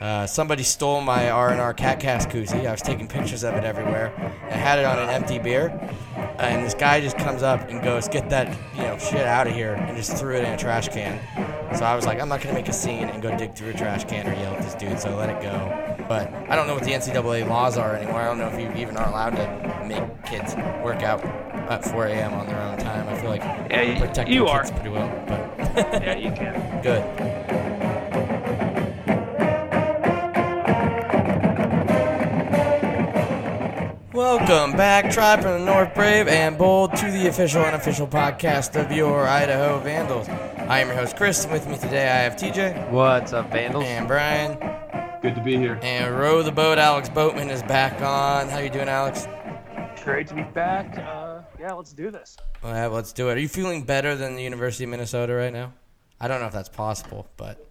Uh, somebody stole my R&R Cat Cast koozie. I was taking pictures of it everywhere. I had it on an empty beer, and this guy just comes up and goes, "Get that you know shit out of here!" and just threw it in a trash can. So I was like, I'm not gonna make a scene and go dig through a trash can or yell at this dude. So I let it go. But I don't know what the NCAA laws are anymore. I don't know if you even are allowed to make kids work out at 4 a.m. on their own time. I feel like Yeah, you- protecting you kids are. pretty well. But Yeah, you can. good. Welcome back, Tribe from the North Brave and Bold, to the official and unofficial podcast of your Idaho Vandals. I am your host, Chris, and with me today I have TJ What's up, Vandals? and Brian. Good to be here. And row the boat, Alex Boatman is back on. How you doing, Alex? Great to be back. Uh, yeah, let's do this. Well, yeah, let's do it. Are you feeling better than the University of Minnesota right now? I don't know if that's possible, but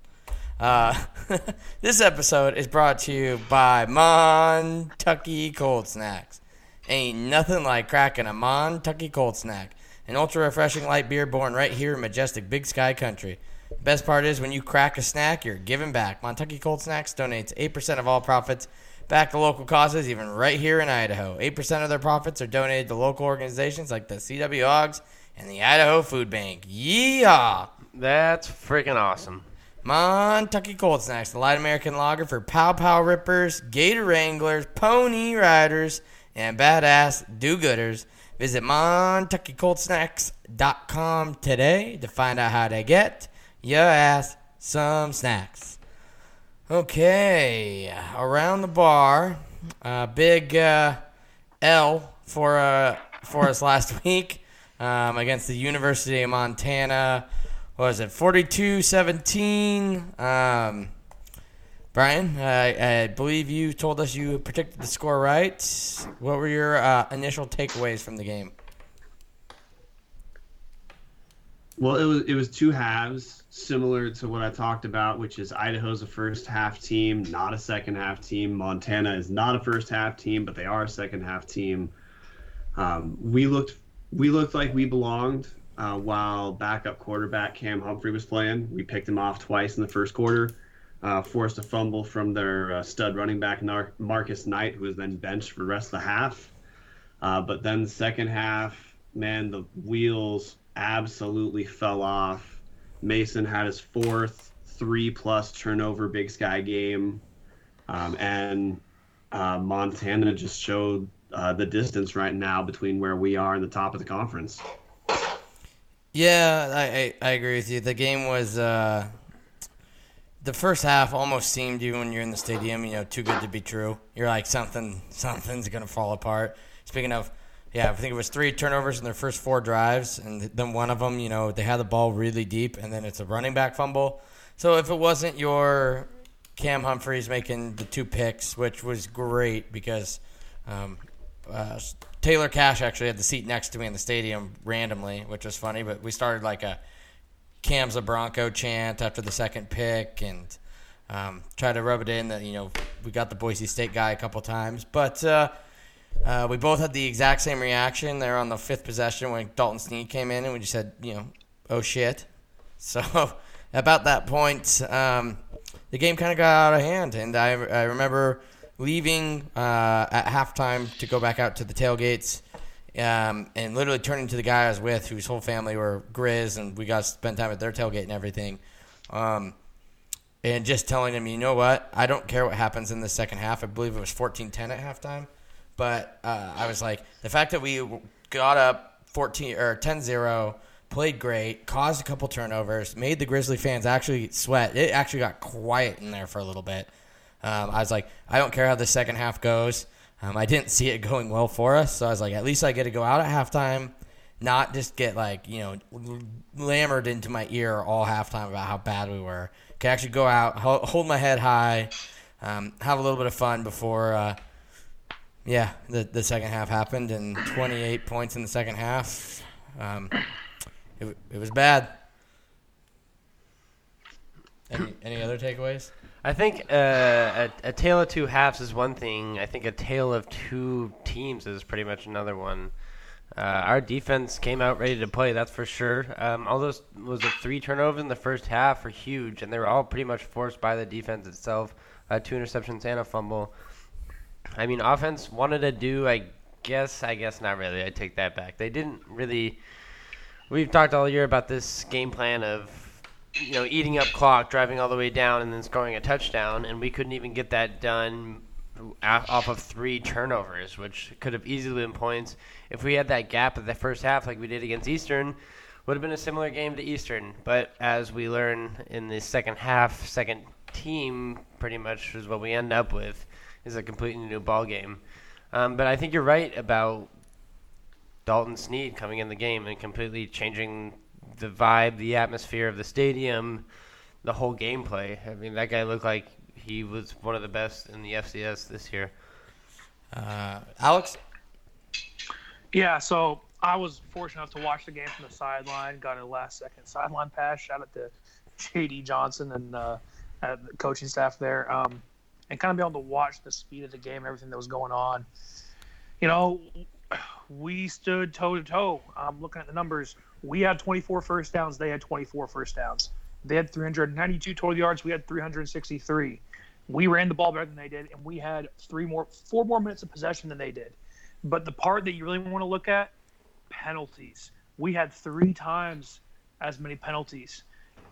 uh, this episode is brought to you by Montucky Cold Snacks. Ain't nothing like cracking a Montucky Cold Snack, an ultra refreshing light beer born right here in majestic Big Sky Country. The best part is when you crack a snack, you're giving back. Montucky Cold Snacks donates 8% of all profits back to local causes, even right here in Idaho. 8% of their profits are donated to local organizations like the CW Hogs and the Idaho Food Bank. Yeehaw! That's freaking awesome. Montucky Cold Snacks, the light American lager for pow pow rippers, gator wranglers, pony riders, and badass do gooders. Visit MontuckyColdSnacks.com today to find out how to get your ass some snacks. Okay, around the bar, uh, big uh, L for uh, for us last week um, against the University of Montana. What was it, 42-17? Um, Brian, I, I believe you told us you predicted the score right. What were your uh, initial takeaways from the game? Well, it was it was two halves, similar to what I talked about, which is Idaho's a first half team, not a second half team. Montana is not a first half team, but they are a second half team. Um, we looked we looked like we belonged uh, while backup quarterback Cam Humphrey was playing. We picked him off twice in the first quarter, uh, forced a fumble from their uh, stud running back Nar- Marcus Knight, who was then benched for the rest of the half. Uh, but then the second half, man, the wheels absolutely fell off. Mason had his fourth three plus turnover Big Sky game, um, and uh, Montana just showed uh, the distance right now between where we are and the top of the conference. Yeah, I, I, I agree with you. The game was uh, the first half almost seemed you when you're in the stadium, you know, too good to be true. You're like something something's gonna fall apart. Speaking of, yeah, I think it was three turnovers in their first four drives, and then one of them, you know, they had the ball really deep, and then it's a running back fumble. So if it wasn't your Cam Humphreys making the two picks, which was great because um, uh, Taylor Cash actually had the seat next to me in the stadium randomly, which was funny. But we started like a Cam's a Bronco chant after the second pick and um, tried to rub it in that you know we got the Boise State guy a couple times, but uh, uh, we both had the exact same reaction there on the fifth possession when Dalton Sneed came in and we just said you know oh shit. So about that point, um, the game kind of got out of hand, and I, I remember leaving uh, at halftime to go back out to the tailgates. Um, and literally turning to the guy I was with, whose whole family were Grizz, and we got to spend time at their tailgate and everything. Um, and just telling him, you know what? I don't care what happens in the second half. I believe it was 14 10 at halftime. But uh, I was like, the fact that we got up 14 or 10 0, played great, caused a couple turnovers, made the Grizzly fans actually sweat. It actually got quiet in there for a little bit. Um, I was like, I don't care how the second half goes. Um, I didn't see it going well for us, so I was like, at least I get to go out at halftime, not just get like you know lammered into my ear all halftime about how bad we were. Can actually go out, hold my head high, um, have a little bit of fun before, uh, yeah, the the second half happened, and 28 points in the second half. Um, it, it was bad. Any, any other takeaways? I think uh, a, a tale of two halves is one thing. I think a tale of two teams is pretty much another one. Uh, our defense came out ready to play, that's for sure. Um, all those was it three turnovers in the first half were huge, and they were all pretty much forced by the defense itself. Uh, two interceptions and a fumble. I mean, offense wanted to do. I guess. I guess not really. I take that back. They didn't really. We've talked all year about this game plan of, you know, eating up clock, driving all the way down, and then scoring a touchdown, and we couldn't even get that done off of three turnovers, which could have easily been points. If we had that gap at the first half, like we did against Eastern, would have been a similar game to Eastern. But as we learn in the second half, second team pretty much is what we end up with is a completely new ball game. Um, but I think you're right about Dalton Sneed coming in the game and completely changing the vibe, the atmosphere of the stadium, the whole gameplay. I mean, that guy looked like he was one of the best in the FCS this year. Uh, Alex, Yeah, so I was fortunate enough to watch the game from the sideline. Got a last second sideline pass. Shout out to JD Johnson and uh, uh, the coaching staff there. Um, and kind of be able to watch the speed of the game everything that was going on. You know, we stood toe to toe. I'm looking at the numbers. We had 24 first downs. They had 24 first downs. They had 392 total yards. We had 363. We ran the ball better than they did, and we had three more, four more minutes of possession than they did. But the part that you really want to look at, penalties. We had three times as many penalties,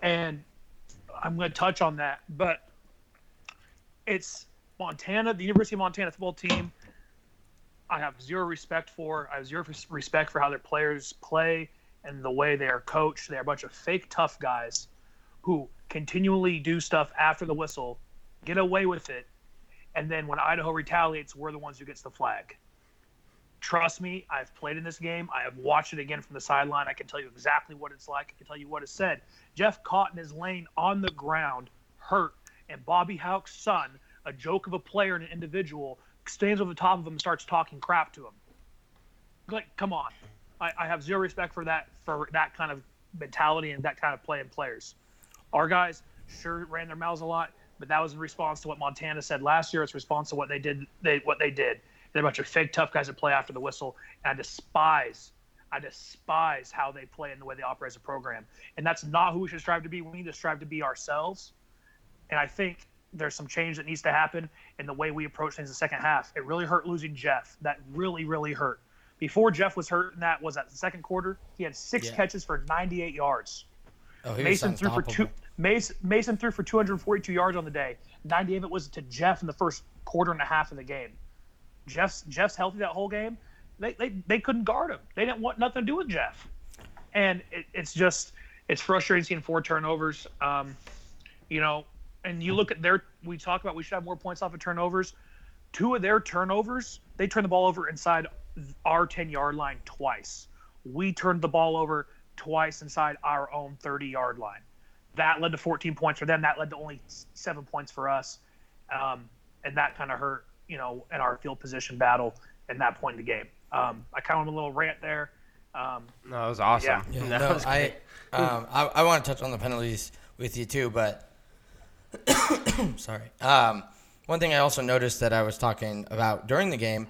and I'm going to touch on that. But it's Montana, the University of Montana football team. I have zero respect for. I have zero respect for how their players play and the way they are coached. They're a bunch of fake tough guys who continually do stuff after the whistle, get away with it, and then when Idaho retaliates, we're the ones who gets the flag. Trust me, I've played in this game. I have watched it again from the sideline. I can tell you exactly what it's like. I can tell you what it said. Jeff in his lane on the ground, hurt, and Bobby Hauck's son, a joke of a player and an individual, stands over the top of him and starts talking crap to him. Like, come on. I, I have zero respect for that for that kind of mentality and that kind of play in players. Our guys sure ran their mouths a lot, but that was in response to what Montana said last year. It's response to what they did. They what they did. They're a bunch of fake tough guys that play after the whistle, and I despise. I despise how they play and the way they operate as a program, and that's not who we should strive to be. We need to strive to be ourselves, and I think there's some change that needs to happen in the way we approach things in the second half. It really hurt losing Jeff. That really, really hurt. Before Jeff was hurt, and that was at the second quarter. He had six Yeah. catches for 98 yards. oh, he Mason threw for two. Mason, Mason threw for 242 yards on the day. 90 of it was to Jeff in the first quarter and a half of the game. Jeff's Jeff's healthy that whole game. They, they, they couldn't guard him. They didn't want nothing to do with Jeff. And it, it's just it's frustrating seeing four turnovers. Um, you know, and you look at their we talk about we should have more points off of turnovers. Two of their turnovers, they turn the ball over inside our 10 yard line twice. We turned the ball over twice inside our own 30 yard line. That led to 14 points for them. That led to only seven points for us. Um, and that kind of hurt, you know, in our field position battle in that point in the game. Um, I kind of went a little rant there. Um, No, it was awesome. Yeah. Yeah, That no, was I, um, I, I want to touch on the penalties with you too, but sorry. Um, one thing I also noticed that I was talking about during the game,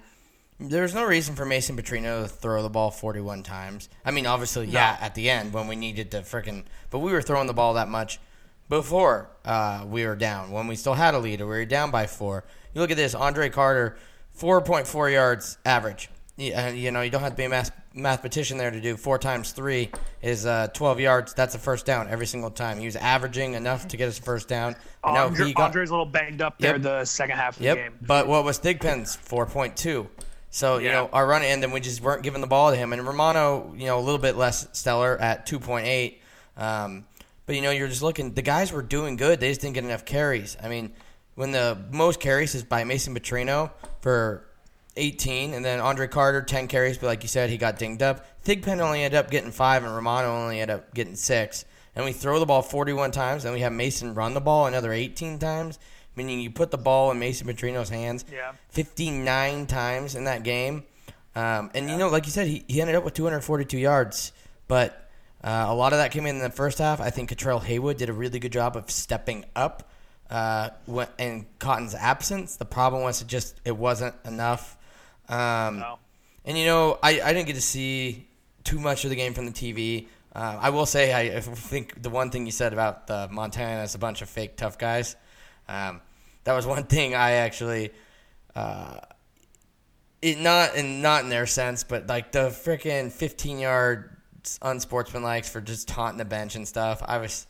there's no reason for Mason Petrino to throw the ball 41 times. I mean, obviously, yeah, at the end when we needed to frickin' but we were throwing the ball that much before uh, we were down, when we still had a lead, or we were down by four. You look at this, Andre Carter, 4.4 yards average. Yeah, you know, you don't have to be a math- mathematician there to do four times three is uh, 12 yards. That's a first down every single time. He was averaging enough to get us a first down. I know Andre, he got- Andre's a little banged up there Yep. the second half of Yep. the game. But what was Thigpen's 4.2? So, you know, our run and we just weren't giving the ball to him. And Romano, you know, a little bit less stellar at 2.8. Um, but, you know, you're just looking, the guys were doing good. They just didn't get enough carries. I mean, when the most carries is by Mason Petrino for 18, and then Andre Carter, 10 carries, but like you said, he got dinged up. Thigpen only ended up getting five, and Romano only ended up getting six. And we throw the ball 41 times, and we have Mason run the ball another 18 times, meaning you put the ball in Mason Petrino's hands Yeah. 59 times in that game. Um, and, you know, like you said, he, he ended up with 242 yards, but uh, a lot of that came in the first half. I think Cutrell Haywood did a really good job of stepping up uh, in Cotton's absence. The problem was it just it wasn't enough. Um, No. And you know, I, I didn't get to see too much of the game from the TV. Uh, I will say, I, I think the one thing you said about the Montana is a bunch of fake tough guys. Um, that was one thing I actually, uh, it not in not in their sense, but like the freaking 15 yard unsportsmanlike for just taunting the bench and stuff. I was,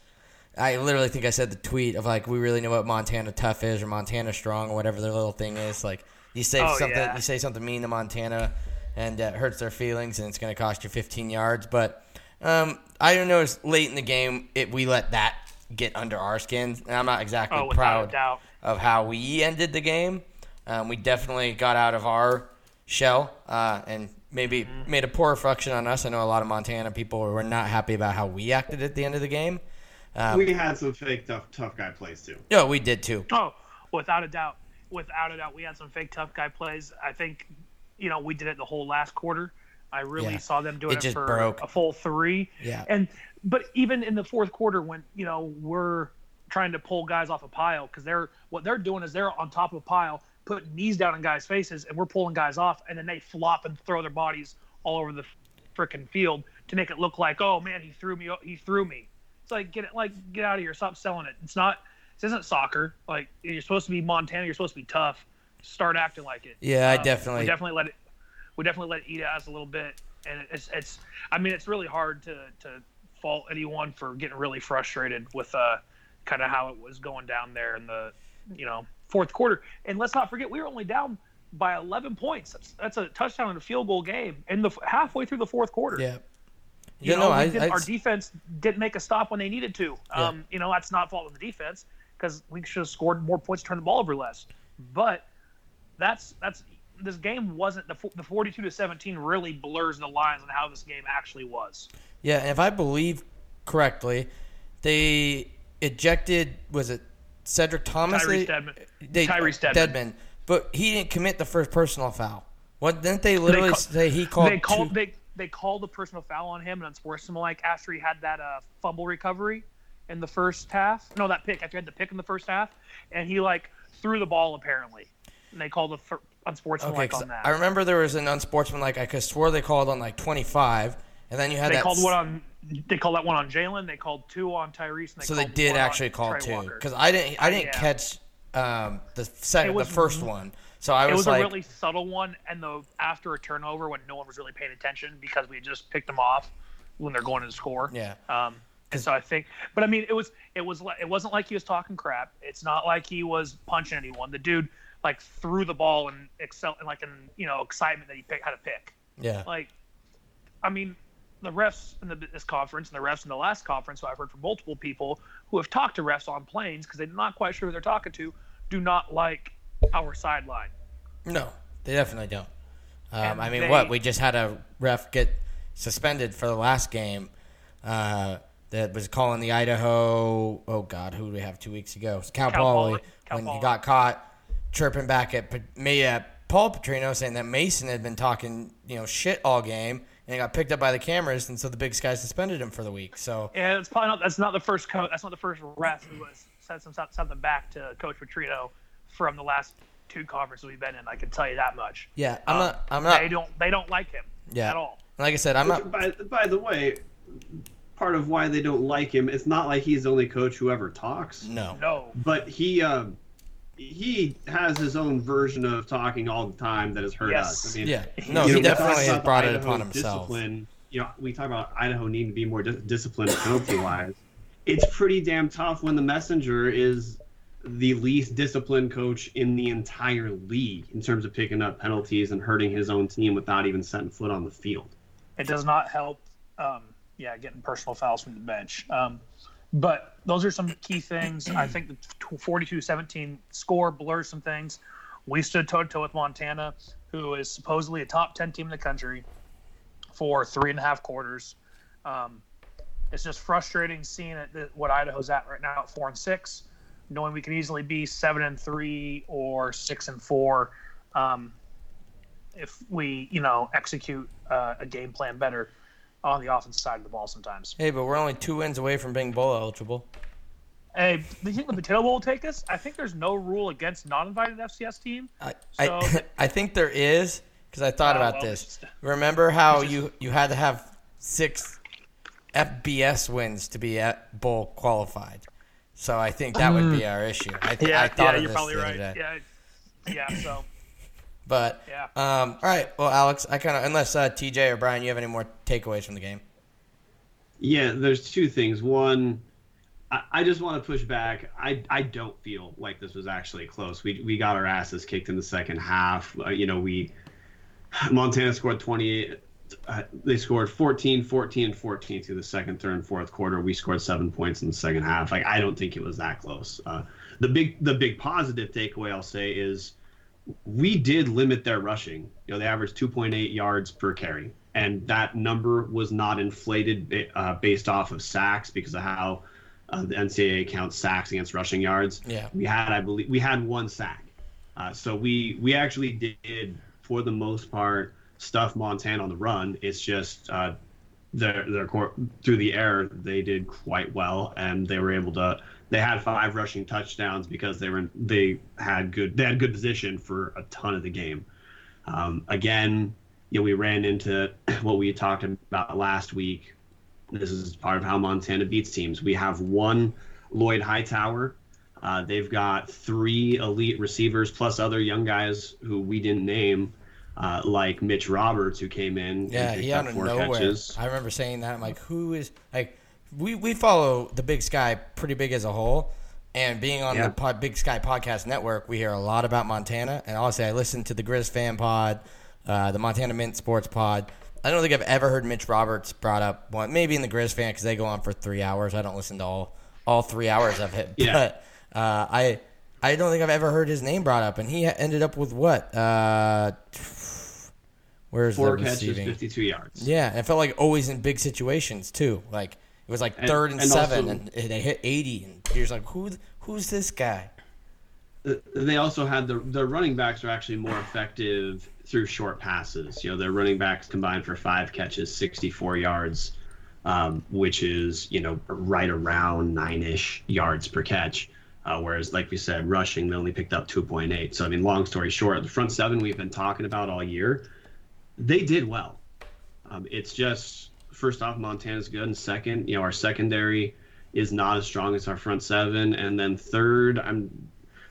I literally think I said the tweet of like, we really know what Montana tough is or Montana strong or whatever their little thing is. Like you say Oh, something, yeah. you say something mean to Montana, and it hurts their feelings, and it's going to cost you 15 yards. But um, I noticed late in the game, it we let that get under our skin, and I'm not exactly Oh, proud. Of how we ended the game. Um, we definitely got out of our shell uh, and maybe Mm-hmm. made a poor reflection on us. I know a lot of Montana people were not happy about how we acted at the end of the game. Um, we had some fake tough tough guy plays too. no, we did too. Oh, without a doubt. Without a doubt, we had some fake tough guy plays. I think, you know, we did it the whole last quarter. I really Yeah. saw them doing It it, just for broke. a full three. Yeah. And but even in the fourth quarter, when you know we're trying to pull guys off a pile because they're what they're doing is they're on top of a pile, putting knees down in guys' faces, and we're pulling guys off, and then they flop and throw their bodies all over the freaking field to make it look like, oh man, he threw me, he threw me. It's like get it, like get out of here, stop selling it. It's not, this isn't soccer. Like you're supposed to be Montana, you're supposed to be tough. Start acting like it. Yeah, I Um, definitely- we definitely let it, we definitely let it eat at us a little bit, and it's it's. I mean, it's really hard to to fault anyone for getting really frustrated with uh kind of how it was going down there in the you know fourth quarter. And let's not forget, we were only down by 11 points. That's, that's a touchdown and a field goal game, in the halfway through the fourth quarter. Yeah. You You know, we I, didn't- I- our defense didn't make a stop when they needed to. Yeah. Um, you know, that's not fault of the defense because we should have scored more points, turned the ball over less. But that's that's this game wasn't the the 42 to 17 really blurs the lines on how this game actually was. Yeah, and if I believe correctly, they ejected was it Cedric Thomas? Tyrese They- Dedmon. They, Tyrese Dedmon. but he didn't commit the first personal foul. What didn't they literally call- say he called? they called two- they they called a personal foul on him and unsportsmanlike after he had that uh, fumble recovery in the first half. No, that pick after he had the pick in the first half, and he like threw the ball apparently, and they called a fir- Okay, on that. I remember there was an unsportsmanlike. I could swore they called on like twenty five, and then you had they that. called one on they called that one on Jalen. They called two on Tyrese. And they so they did actually call Trey two because I didn't. I didn't Yeah. catch um, the second, was- the first one. So I It was, was like, a really subtle one, and the after a turnover when no one was really paying attention because we had just picked them off when they're going to score. yeah. Um, and so I think, but I mean, it was it was it wasn't like he was talking crap. It's not like he was punching anyone. The dude like threw the ball and excel and like in you know excitement that he pick, had to pick. Yeah. Like, I mean, the refs in the, this conference and the refs in the last conference, who I've heard from multiple people who have talked to refs on planes because they're not quite sure who they're talking to, do not like our sideline. No, they definitely don't. Um, I mean, they- what we just had a ref get suspended for the last game uh, that was calling the Idaho. Oh God, who do we have two weeks ago? It was Cal, Cal Poly. Cal when he got caught chirping back at me uh, Paul Petrino saying that Mason had been talking you know shit all game and got picked up by the cameras and so the Big Sky suspended him for the week. So And it's probably not. That's not the first coach. That's not the first ref who has said some something back to Coach Petrino from the last two conferences we've been in. I can tell you that much. yeah, I'm Um, not. I'm not. They don't. They don't like him Yeah. at all. Like I said, I'm not. By, by the way, part of why they don't like him, it's not like he's the only coach who ever talks, No. No. but he um, he has his own version of talking all the time that has hurt Yes. us. I mean, Yeah. No, he know, definitely has brought it upon himself. Discipline, you know, we talk about Idaho needing to be more dis- disciplined penalty wise. It's pretty damn tough when the messenger is the least disciplined coach in the entire league in terms of picking up penalties and hurting his own team without even setting foot on the field. It does not help. Um, yeah, getting personal fouls from the bench. Um, but those are some key things. I think the 42-17 score blurs some things. We stood toe to toe with Montana, who is supposedly a top ten team in the country, for three and a half quarters. Um, it's just frustrating seeing it, what Idaho's at right now at four and six, knowing we can easily be seven and three or six and four. Um, if we, you know, execute uh, a game plan better on the offensive side of the ball sometimes. Hey, but we're only two wins away from being bowl eligible. Hey, do you think the Potato Bowl will take us? I think there's no rule against non-invited FCS team. I, So- I, I think there is because I thought Oh, about well, this. it's- Remember how you you had to have six FBS wins to be at bowl qualified. So I think that would be mm. our issue. I, th- Yeah, I thought yeah, of you're this probably the other right. day. Yeah, yeah. So But Yeah. um, all right. Well, Alex, I kind of unless uh, TJ or Brian, you have any more takeaways from the game? Yeah, there's two things. One, I, I just want to push back. I, I don't feel like this was actually close. We, we got our asses kicked in the second half. Uh, you know, we Montana scored 28. Uh, they scored 14, 14, and 14 through the second, third, and fourth quarter. We scored seven points in the second half. Like I don't think it was that close. Uh, the big the big positive takeaway I'll say is we did limit their rushing. You know, they averaged 2.8 yards per carry, and that number was not inflated uh, based off of sacks because of how uh, the NCAA counts sacks against rushing yards. Yeah. we had, I believe, we had one sack. Uh, so we we actually did, for the most part, stuff Montana on the run. It's just uh, their their core through the air they did quite well, and they were able to. They had five rushing touchdowns because they were in, they had good they had good position for a ton of the game. Um, again, you know, we ran into what we talked about last week. This is part of how Montana beats teams. We have one Lloyd Hightower. Uh, they've got three elite receivers plus other young guys who we didn't name, uh, like Mitch Roberts, who came in. Yeah, and he out of four nowhere. catches. I remember saying that. I'm like, who is like? We we follow the Big Sky pretty big as a whole, and being on Yeah. the pod, Big Sky podcast network, we hear a lot about Montana. And honestly, I listen to the Grizz fan pod, uh, the Montana Mint Sports pod. I don't think I've ever heard Mitch Roberts brought up. One, maybe in the Grizz fan because they go on for three hours. I don't listen to all all three hours of it. Yeah. But uh, I I don't think I've ever heard his name brought up. And he ended up with what? Uh, where's Four the catches? 52 yards. Yeah, and it felt like always in big situations too. Like it was like And- third and, and seven, also- and they hit eighty, and you're like, who? Who's this guy? Uh, They also had the the running backs are actually more effective through short passes. You know, their running backs combined for five catches, 64 yards, um, which is you know right around nine ish yards per catch. Uh, whereas, like we said, rushing they only picked up 2.8. So I mean, long story short, the front seven we've been talking about all year, they did well. Um, it's just first off, Montana's good, and second, you know, our secondary is not as strong as our front seven, and then third, I'm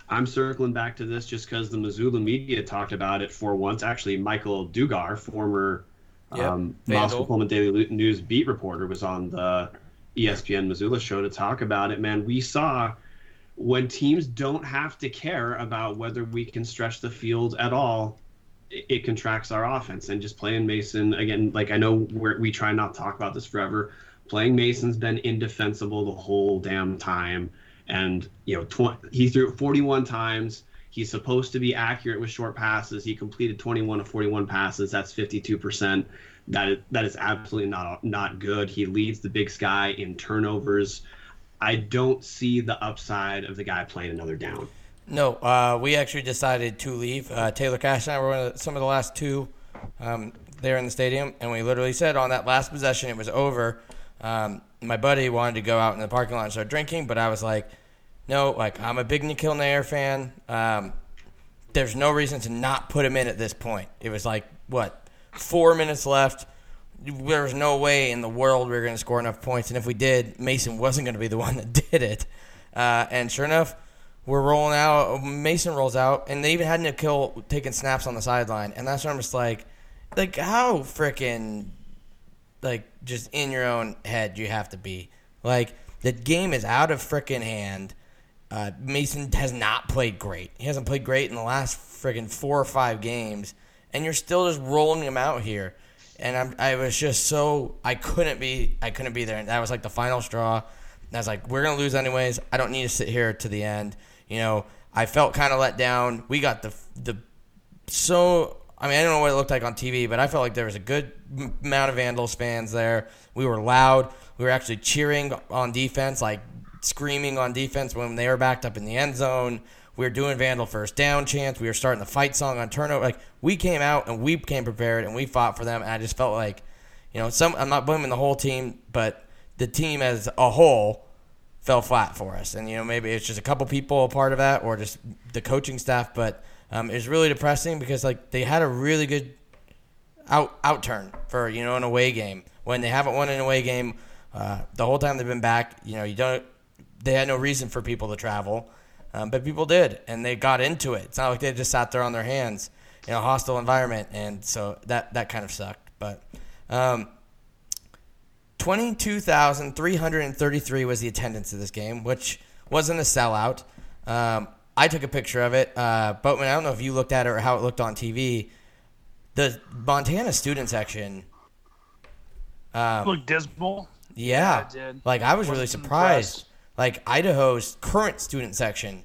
I'm circling back to this just because the Missoula media talked about it for once. Actually, Michael Dugar, former Yep, um. Moscow Pullman Daily News beat reporter, was on the ESPN Missoula show to talk about it. Man, we saw when teams don't have to care about whether we can stretch the field at all, it, contracts our offense. And just playing Mason again, like I know we try not to talk about this forever. Playing Mason's been indefensible the whole damn time, and you know tw- he threw it 41 times. He's supposed to be accurate with short passes. He completed 21 of 41 passes. That's 52 percent. That is, that is absolutely not not good. He leads the Big Sky in turnovers. I don't see the upside of the guy playing another down. No, uh, we actually decided to leave. Uh, Taylor Cash and I were one of the- some of the last two um, there in the stadium, and we literally said on that last possession it was over. Um, my buddy wanted to go out in the parking lot and start drinking, but I was like, no, like I'm a big Nikhil Nair fan. Um, there's no reason to not put him in at this point. It was like what four minutes left. There was no way in the world we were going to score enough points, and if we did, Mason wasn't going to be the one that did it. Uh, and sure enough, we're rolling out. Mason rolls out, and they even had Nikhil taking snaps on the sideline, and that's where I'm just like, like how freaking like just in your own head you have to be. Like the game is out of freaking hand. Uh, Mason has not played great. He hasn't played great in the last freaking four or five games, and you're still just rolling him out here. And I'm, I was just so I couldn't be I couldn't be there. And that was like the final straw. And I was like, we're gonna lose anyways. I don't need to sit here to the end. You know, I felt kind of let down. We got the the so I mean I don't know what it looked like on TV, but I felt like there was a good amount of Vandals fans there. We were loud. We were actually cheering on defense, like screaming on defense when they were backed up in the end zone. We were doing Vandal first down chance. We were starting the fight song on turnover. Like we came out and we came prepared and we fought for them. And I just felt like, you know, some I'm not blaming the whole team, but the team as a whole fell flat for us. And you know, maybe it's just a couple people a part of that, or just the coaching staff. But um, it was really depressing because like they had a really good out outturn for you know an away game when they haven't won an away game uh, the whole time they've been back. You know, you don't. They had no reason for people to travel, um, but people did, and they got into it. It's not like they just sat there on their hands in a hostile environment, and so that that kind of sucked. But um, twenty-two thousand three hundred and thirty-three was the attendance of this game, which wasn't a sellout. Um, I took a picture of it, uh, Boatman. I don't know if you looked at it or how it looked on TV. The Montana student section. Um, Looked dismal. yeah, Yeah, like I was really Wasn't surprised. impressed. Like Idaho's current student section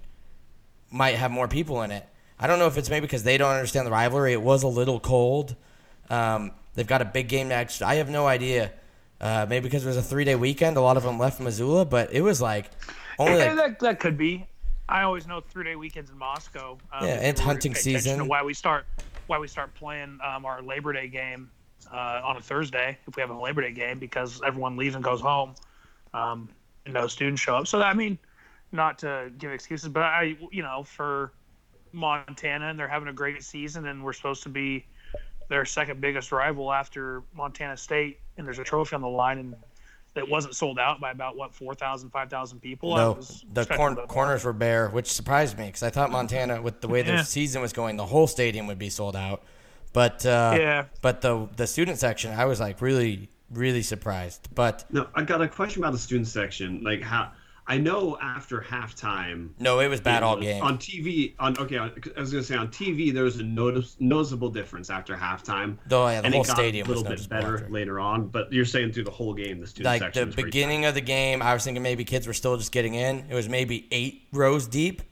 might have more people in it. I don't know if it's maybe because they don't understand the rivalry. It was a little cold. Um, they've got a big game next. I have no idea. Uh, maybe because it was a three day weekend, a lot of them left Missoula, but it was like only Yeah, like that, that could be. I always know three day weekends in Moscow. Um, Yeah, it's we were to hunting season. Why we start, why we start playing um, our Labor Day game uh, on a Thursday if we have a Labor Day game because everyone leaves and goes home, um, and no students show up. So I mean, not to give excuses, but I, you know, for Montana and they're having a great season and we're supposed to be their second biggest rival after Montana State, and there's a trophy on the line and. It wasn't sold out by about what 4,000, 5,000 people. I no, was the expecting corn, a bit more. corners were bare, which surprised me because I thought Montana, with the way their Yeah. season was going, the whole stadium would be sold out. But uh, Yeah. but the the student section, I was like really really surprised. But No, I got a question about the student section. Like how I know after halftime. no, it was bad all it was- game. On TV, on okay, on, I was gonna say on TV there was a notice, noticeable difference after halftime. Though yeah, the and whole it got stadium a little bit better after. later on. But you're saying through the whole game, the student like section the beginning of the game, I was thinking maybe kids were still just getting in. It was maybe eight rows deep,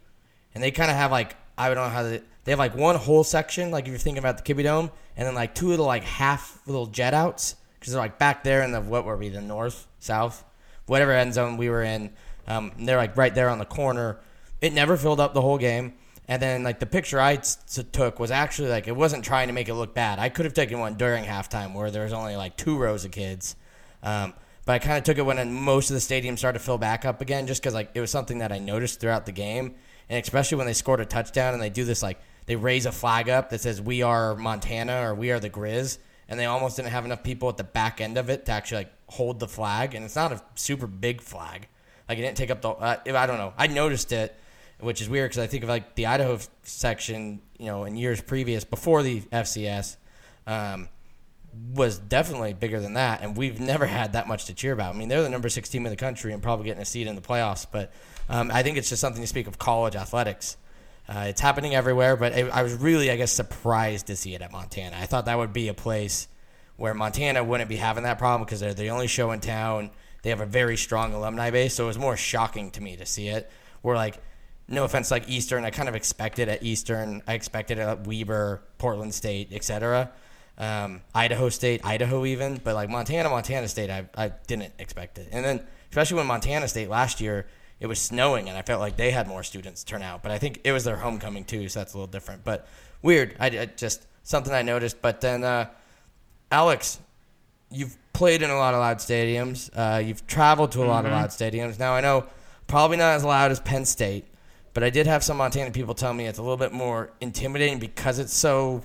and they kind of have like I don't know how they they have like one whole section, like if you're thinking about the Kibby Dome, and then like two little like half little jet outs because they're like back there in the what were we the north south whatever end zone we were in. Um, they're like right there on the corner. It never filled up the whole game. And then like the picture I s- took was actually like it wasn't trying to make it look bad. I could have taken one during halftime where there was only like two rows of kids. Um, but I kind of took it when most of the stadium started to fill back up again, just because like it was something that I noticed throughout the game, and especially when they scored a touchdown and they do this like they raise a flag up that says "We are Montana" or "We are the Grizz," and they almost didn't have enough people at the back end of it to actually like hold the flag, and it's not a super big flag. Like it didn't take up the. Uh, I don't know. I noticed it, which is weird because I think of like the Idaho section, you know, in years previous before the FCS. Um, was definitely bigger than that, and we've never had that much to cheer about. I mean, they're the number six team in the country and probably getting a seat in the playoffs, but um, I think it's just something to speak of college athletics. Uh, it's happening everywhere, but I was really, I guess, surprised to see it at Montana. I thought that would be a place where Montana wouldn't be having that problem because they're the only show in town. They have a very strong alumni base, so it was more shocking to me to see it. Where like, no offense, like Eastern, I kind of expected at Eastern, I expected at Weber, Portland State, etc. Um, Idaho State, Idaho even, but like Montana, Montana State, I, I didn't expect it. And then especially when Montana State last year, it was snowing, and I felt like they had more students turn out. But I think it was their homecoming too, so that's a little different. But weird, I, I just something I noticed. But then, uh, Alex, you've played in a lot of loud stadiums. Uh, you've traveled to a lot of loud stadiums. Now I know probably not as loud as Penn State, but I did have some Montana people tell me it's a little bit more intimidating because it's so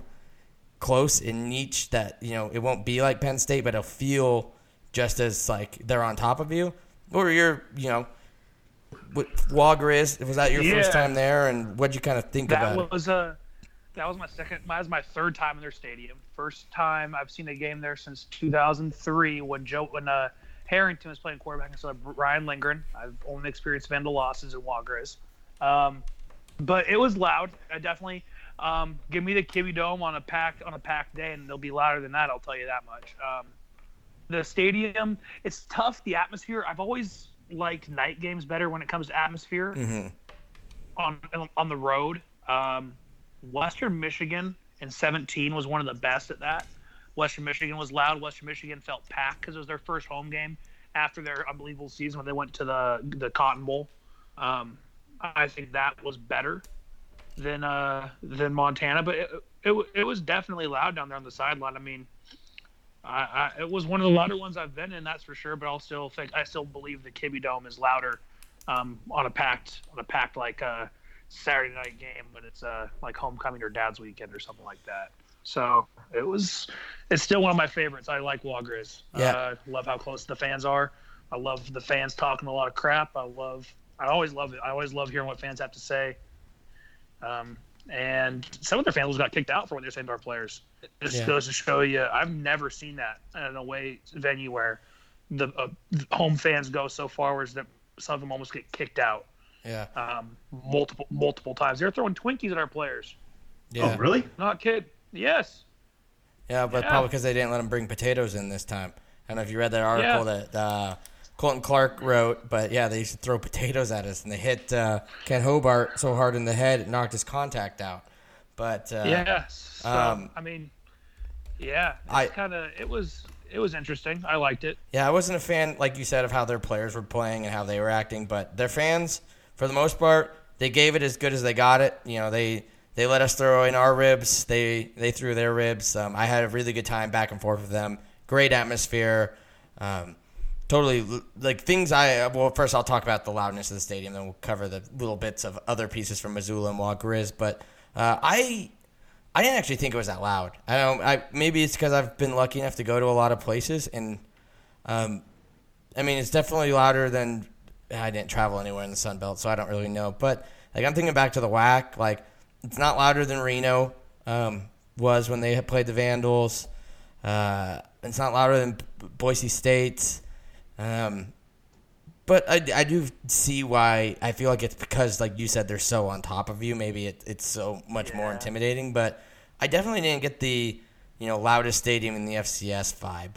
close and niche that you know it won't be like Penn State, but it'll feel just as like they're on top of you. Or you're, you know, what Wagriz, was that your first time there, and what'd you kind of think That about it? was uh, that was my second. That was my third time in their stadium. First time I've seen a game there since 2003 when Joe when uh, Harrington was playing quarterback instead of Ryan Lindgren. I've only experienced Vandal losses at Wagriz, um, but it was loud. I definitely um, give me the Kibby Dome on a packed on a packed day, and they'll be louder than that. I'll tell you that much. Um, the stadium, it's tough. The atmosphere. I've always liked night games better when it comes to atmosphere hmm on on the road. Um, Western Michigan in 17 was one of the best at that. Western Michigan was loud. Western Michigan felt packed because it was their first home game after their unbelievable season when they went to the the Cotton Bowl. Um, I think that was better than uh, than Montana, but it, it it was definitely loud down there on the sideline. I mean, I, I, it was one of the louder ones I've been in, that's for sure. But I'll still think I still believe the Kibby Dome is louder um, on a packed on a packed like uh, Saturday night game when it's uh, like homecoming or dad's weekend or something like that. So it was. It's still one of my favorites. I like Wa Grizz. Yeah. Uh, love how close the fans are. I love the fans talking a lot of crap. I love. I always love it. I always love hearing what fans have to say. Um, and some of their fans got kicked out for what they're saying to our players. It just Yeah. goes to show you. I've never seen that in a way venue where the uh, home fans go so forwards that some of them almost get kicked out Yeah. um, multiple multiple times. They're throwing Twinkies at our players. Yeah. Oh, really? Not kid. Yes. Yeah, but Yeah. probably because they didn't let them bring potatoes in this time. I don't know if you read that article Yeah. that uh, Colton Clark wrote, but yeah, they used to throw potatoes at us, and they hit uh, Ken Hobart so hard in the head it knocked his contact out. But uh, yeah. So, um, I mean, yeah. I- It's kind of it was it was interesting. I liked it. Yeah, I wasn't a fan, like you said, of how their players were playing and how they were acting, but their fans, for the most part, they gave it as good as they got it. You know, they they let us throw in our ribs. They they threw their ribs. Um, I had a really good time back and forth with them. Great atmosphere. Um, totally like things I well first I'll talk about the loudness of the stadium then we'll cover the little bits of other pieces from Missoula and Wa Grizz but uh, I I didn't actually think it was that loud I don't I maybe it's because I've been lucky enough to go to a lot of places and um, I mean it's definitely louder than I didn't travel anywhere in the Sun Belt so I don't really know but like I'm thinking back to the whack, like it's not louder than Reno um, was when they had played the Vandals uh, it's not louder than Boise State um, but I, I do see why I feel like it's because, like you said, they're so on top of you. Maybe it, it's so much more intimidating. But I definitely didn't get the you know loudest stadium in the FCS vibe.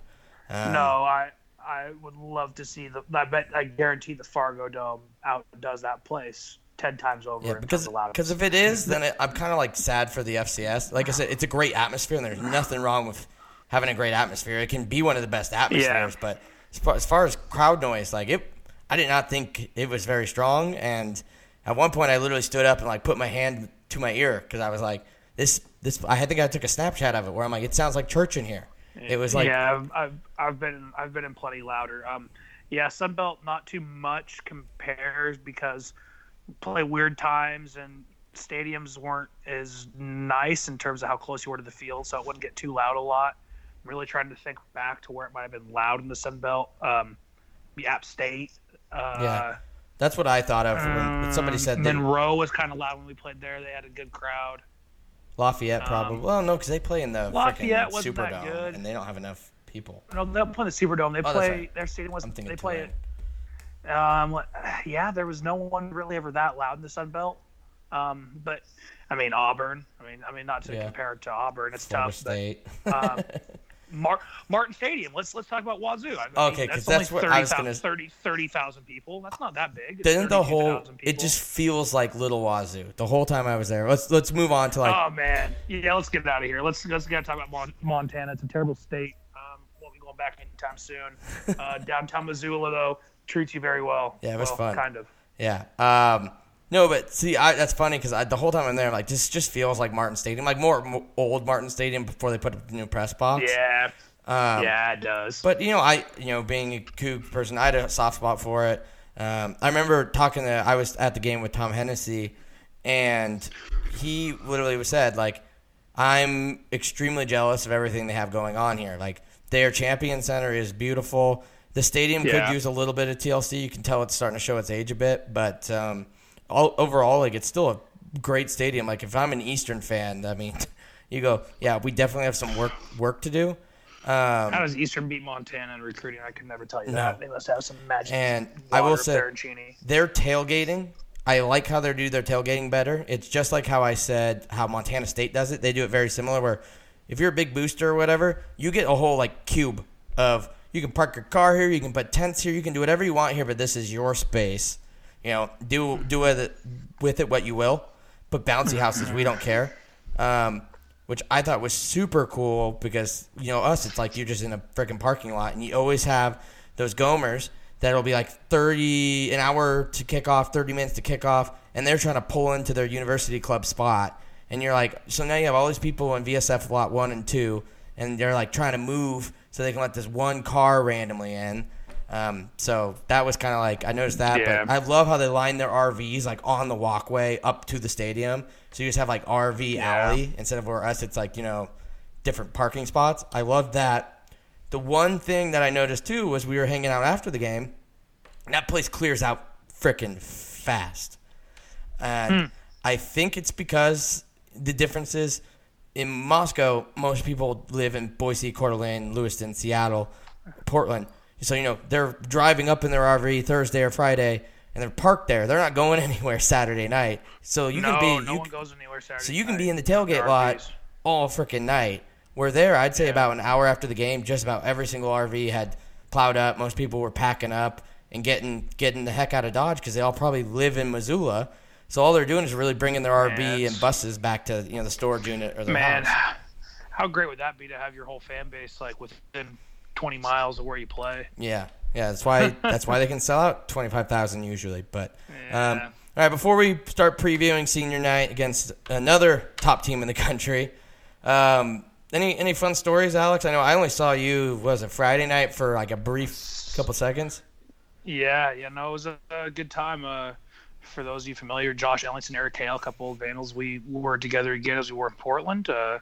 Um, no, I I would love to see the. I bet I guarantee the Fargo Dome outdoes that place ten times over. Yeah, because because if it is, then it, I'm kind of like sad for the FCS. Like I said, it's a great atmosphere, and there's nothing wrong with having a great atmosphere. It can be one of the best atmospheres, but as far, as far as crowd noise, like it, I did not think it was very strong. And at one point, I literally stood up and like put my hand to my ear because I was like, this this. I think I took a Snapchat of it where I'm like, it sounds like church in here. It was like yeah, I've, I've I've been I've been in plenty louder. Um, yeah, Sunbelt not too much compares because play weird times and stadiums weren't as nice in terms of how close you were to the field, so it wouldn't get too loud a lot. I'm really trying to think back to where it might have been loud in the Sun Belt. Um, the App State. Uh, Yeah. that's what I thought of when, somebody um, said they, Monroe was kind of loud when we played there. They had a good crowd. Lafayette probably. um, well, no, because they play in the Lafayette freaking wasn't that Superdome, good. and they don't have enough people. No, they don't play in the Superdome. They Oh, play right. their stadium was they play it. Um, yeah, there was no one really ever that loud in the Sun Belt. Um, but I mean Auburn. I mean, I mean not to Yeah. compare it to Auburn. It's Florida tough. State. But, um, Mar- Martin Stadium. Let's let's talk about Wazoo. I mean, Okay, 'cause only that's what I was 30,000 gonna- 30 30,000 people. That's not that big. It's Didn't the whole? It just feels like Little Wazoo the whole time I was there. Let's let's move on to like oh man, yeah. Let's get out of here. Let's let's get to talk about Mon- Montana. It's a terrible state. Um, won't be going back anytime soon. Uh, downtown Missoula though treats you very well. Yeah, it was Well, fun. Kind of. yeah. Um, no, but see, I, that's funny because the whole time I'm there, I'm like this just feels like Martin Stadium, like more mo- old Martin Stadium before they put up the new press box. Yeah. Um, yeah, it does. But you know, I you know being a Coug person, I had a soft spot for it. Um, I remember talking to I was at the game with Tom Hennessy, and he literally said like, "I'm extremely jealous of everything they have going on here. Like their Champion Center is beautiful. The stadium Yeah. could use a little bit of TLC. You can tell it's starting to show its age a bit, but um, all, overall, like it's still a great stadium. Like if I'm an Eastern fan, I mean, you go, yeah, we definitely have some work work to do. Um, How does Eastern beat Montana in recruiting? I can never tell you No. that. They must have some magic. And I will say- Cheney. their tailgating i like how they do their tailgating better it's just like how i said how montana state does it they do it very similar where if you're a big booster or whatever you get a whole like cube of you can park your car here you can put tents here you can do whatever you want here but this is your space you know do do with it, with it what you will but bouncy houses we don't care. Um, which i thought was super cool because you know us it's like you're just in a freaking parking lot and you always have those gomers that'll be like 30 an hour to kick off 30 minutes to kick off and they're trying to pull into their university club spot. And you're like so now you have all these people in vsf lot 1 and 2 and they're like trying to move so they can let this one car randomly in um, so that was kind of like i noticed that Yeah. but i love how they line their rvs like on the walkway up to the stadium so you just have like rv Yeah. alley instead of where us it's like you know different parking spots. I love that. The one thing that I noticed too was we were hanging out after the game. And that place clears out freaking fast. And I think it's because the difference is in Moscow, most people live in Boise, Coeur d'Alene, Lewiston, Seattle, Portland. So, you know, they're driving up in their RV Thursday or Friday and they're parked there. They're not going anywhere Saturday night. So you no, can be no you one goes anywhere Saturday. so you can night. be in the tailgate lot all freaking night. We're there, I'd say about an hour after the game, just about every single RV had plowed up. Most people were packing up and getting getting the heck out of Dodge because they all probably live in Missoula. So all they're doing is really bringing their RV Man, and buses back to you know the storage unit or their Man, house. how great would that be to have your whole fan base like within 20 miles of where you play? Yeah, yeah. That's why that's why they can sell out twenty five thousand usually. But um, all right, before we start previewing senior night against another top team in the country, um, any any fun stories, Alex? I know I only saw you was it Friday night for like a brief couple seconds. Yeah, yeah, no, it was a, a good time. Uh, for those of you familiar, Josh Ellington, Eric Hale, a couple of Vandals, we were together again as we were in Portland. Uh,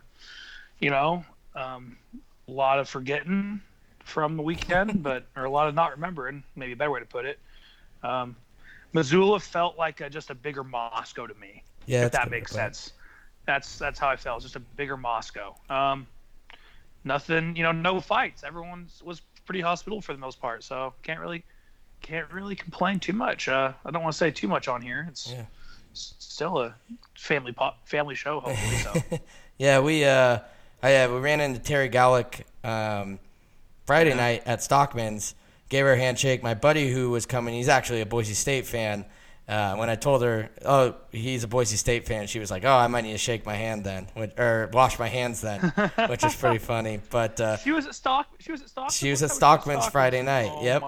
you know, um, a lot of forgetting from the weekend, but or a lot of not remembering, maybe a better way to put it. Um, Missoula felt like a, just a bigger Moscow to me. Yeah, if that makes way to put it. sense. That's that's how I felt. Just a bigger Moscow. Um, nothing, you know, no fights. Everyone was pretty hospitable for the most part, so can't really can't really complain too much. Uh, I don't want to say too much on here. It's Yeah. still a family pop family show, hopefully. So Yeah, we uh, I uh, we ran into Terry Gawlik um, Friday night at Stockman's. Gave her a handshake. My buddy who was coming, he's actually a Boise State fan. Uh, when I told her, oh, he's a Boise State fan, she was like, oh, I might need to shake my hand then, which, or wash my hands then, which is pretty funny. But uh, she was at Stock. She was at Stockman. She was at Stockman's Friday night. Oh Yep.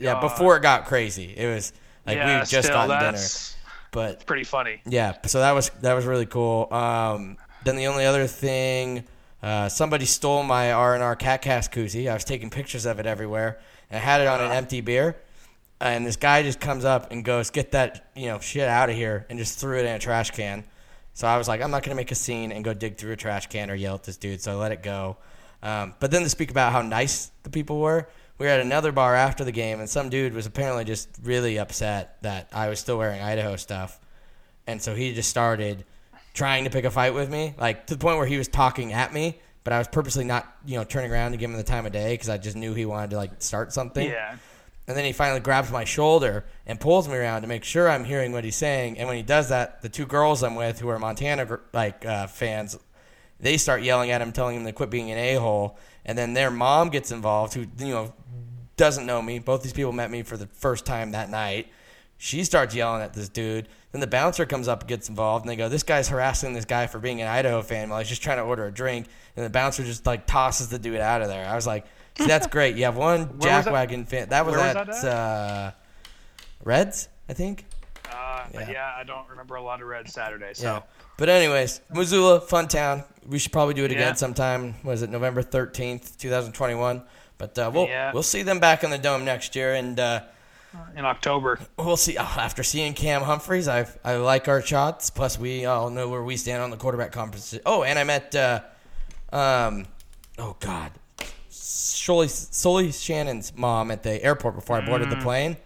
yeah, before it got crazy, it was like yeah, we just still, gotten dinner. But pretty funny. yeah, so that was that was really cool. Um, then the only other thing, uh, somebody stole my R and R Cat Cast koozie. I was taking pictures of it everywhere, and I had it on an empty beer. And this guy just comes up and goes, "Get that you know shit out of here!" and just threw it in a trash can. So I was like, I'm not gonna make a scene and go dig through a trash can or yell at this dude. So I let it go. Um, but then to speak about how nice the people were, we were at another bar after the game, and some dude was apparently just really upset that I was still wearing Idaho stuff and so he just started trying to pick a fight with me, like to the point where he was talking at me, but I was purposely not, you know, turning around to give him the time of day because I just knew he wanted to like start something. Yeah. And then he finally grabs my shoulder and pulls me around to make sure I'm hearing what he's saying. And when he does that, the two girls I'm with, who are Montana like uh, fans, they start yelling at him, telling him to quit being an a hole. And then their mom gets involved, who you know doesn't know me. Both these people met me for the first time that night. She starts yelling at this dude. Then the bouncer comes up and gets involved, and they go, "This guy's harassing this guy for being an Idaho fan while he's just trying to order a drink." And the bouncer just like tosses the dude out of there. I was like, See, "That's great. You have one was that? jackwagon fan. That was Where was at that uh, Reds, I think." Uh, Yeah. yeah. I don't remember a lot of Red Saturday. So Yeah. But anyways, Missoula, fun town. We should probably do it again Yeah. sometime. Was it November thirteenth, two thousand twenty-one? But uh, we'll Yeah. we'll see them back in the dome next year, and uh, in October. we'll see. Oh, after seeing Cam Humphreys, I I like our shots. Plus, we all know where we stand on the quarterback conference. Oh, and I met, uh, um, oh God, Sully, Sully Shannon's mom at the airport before I boarded the plane.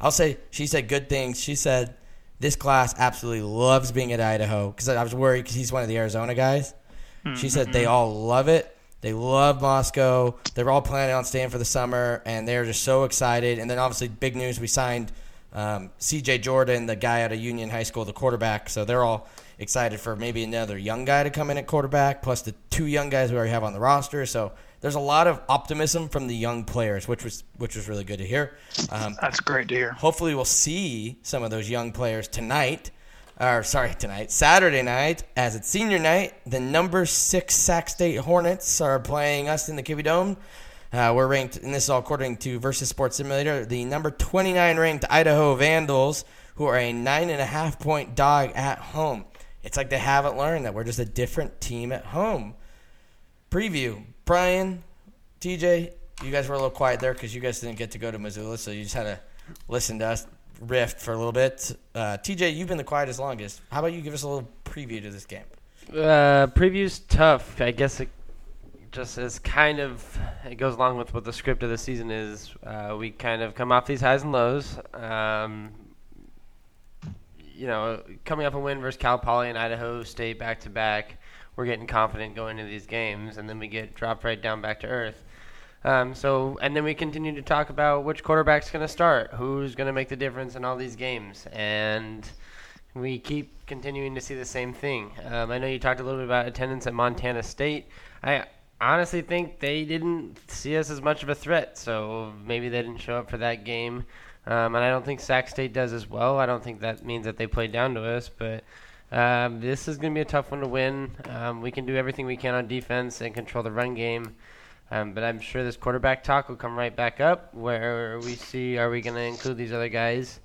I'll say she said good things. She said this class absolutely loves being at Idaho because I was worried because he's one of the Arizona guys. She said they all love it. They love Moscow. They're all planning on staying for the summer, and they're just so excited. And then obviously, big news: we signed um, C.J. Jordan, the guy out of Union High School, the quarterback. So they're all excited for maybe another young guy to come in at quarterback, plus the two young guys we already have on the roster. So there's a lot of optimism from the young players, which was which was really good to hear. Um, That's great to hear. hopefully we'll see some of those young players tonight or sorry tonight. Saturday night as it's senior night the number six sac state hornets are playing us in the Kibbie dome. Uh, we're ranked and this is all according to versus sports simulator the number 29 ranked idaho vandals who are a nine and a half point dog at home. It's like they haven't learned that we're just a different team at home. Preview. Brian TJ, you guys were a little quiet there because you guys didn't get to go to Missoula, so you just had to listen to us riff for a little bit. Uh, TJ, you've been the quietest longest. How about you give us a little preview to this game? Uh, preview's tough. I guess it just is kind of it goes along with what the script of the season is. Uh, we kind of come off these highs and lows. Um, you know, coming off a win versus Cal Poly and Idaho State back to back, we're getting confident going into these games, and then we get dropped right down back to earth. Um, so, and then we continue to talk about which quarterback's going to start, who's going to make the difference in all these games, and we keep continuing to see the same thing. Um, I know you talked a little bit about attendance at Montana State. I honestly think they didn't see us as much of a threat, so maybe they didn't show up for that game. Um, and I don't think Sac State does as well. I don't think that means that they played down to us, but um, this is going to be a tough one to win. Um, we can do everything we can on defense and control the run game. Um, but I'm sure this quarterback talk will come right back up where we see are we going to include these other guys,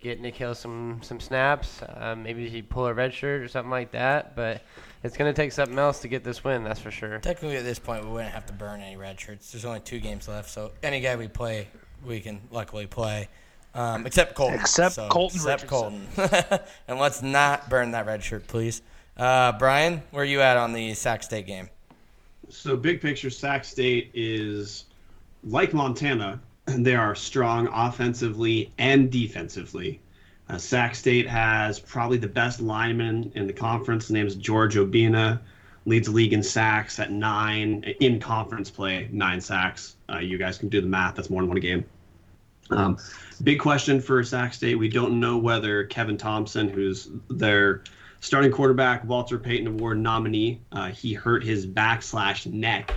get Nick Hill some some snaps, um, maybe he pull a red shirt or something like that. But it's going to take something else to get this win, that's for sure. Technically, at this point, we wouldn't have to burn any red shirts. There's only two games left, so any guy we play, we can luckily play. Um, except Colton. Except so, Colton Except Richardson. Colton. and let's not burn that red shirt, please. Uh, Brian, where are you at on the Sac State game? So big picture, Sac State is like Montana. They are strong offensively and defensively. Uh, Sac State has probably the best lineman in the conference. His name is George Obinna. Leads the league in sacks at nine in conference play, nine sacks. Uh, you guys can do the math. That's more than one game. Um, big question for Sac State. We don't know whether Kevin Thompson, who's their starting quarterback, Walter Payton Award nominee, uh, he hurt his back slash neck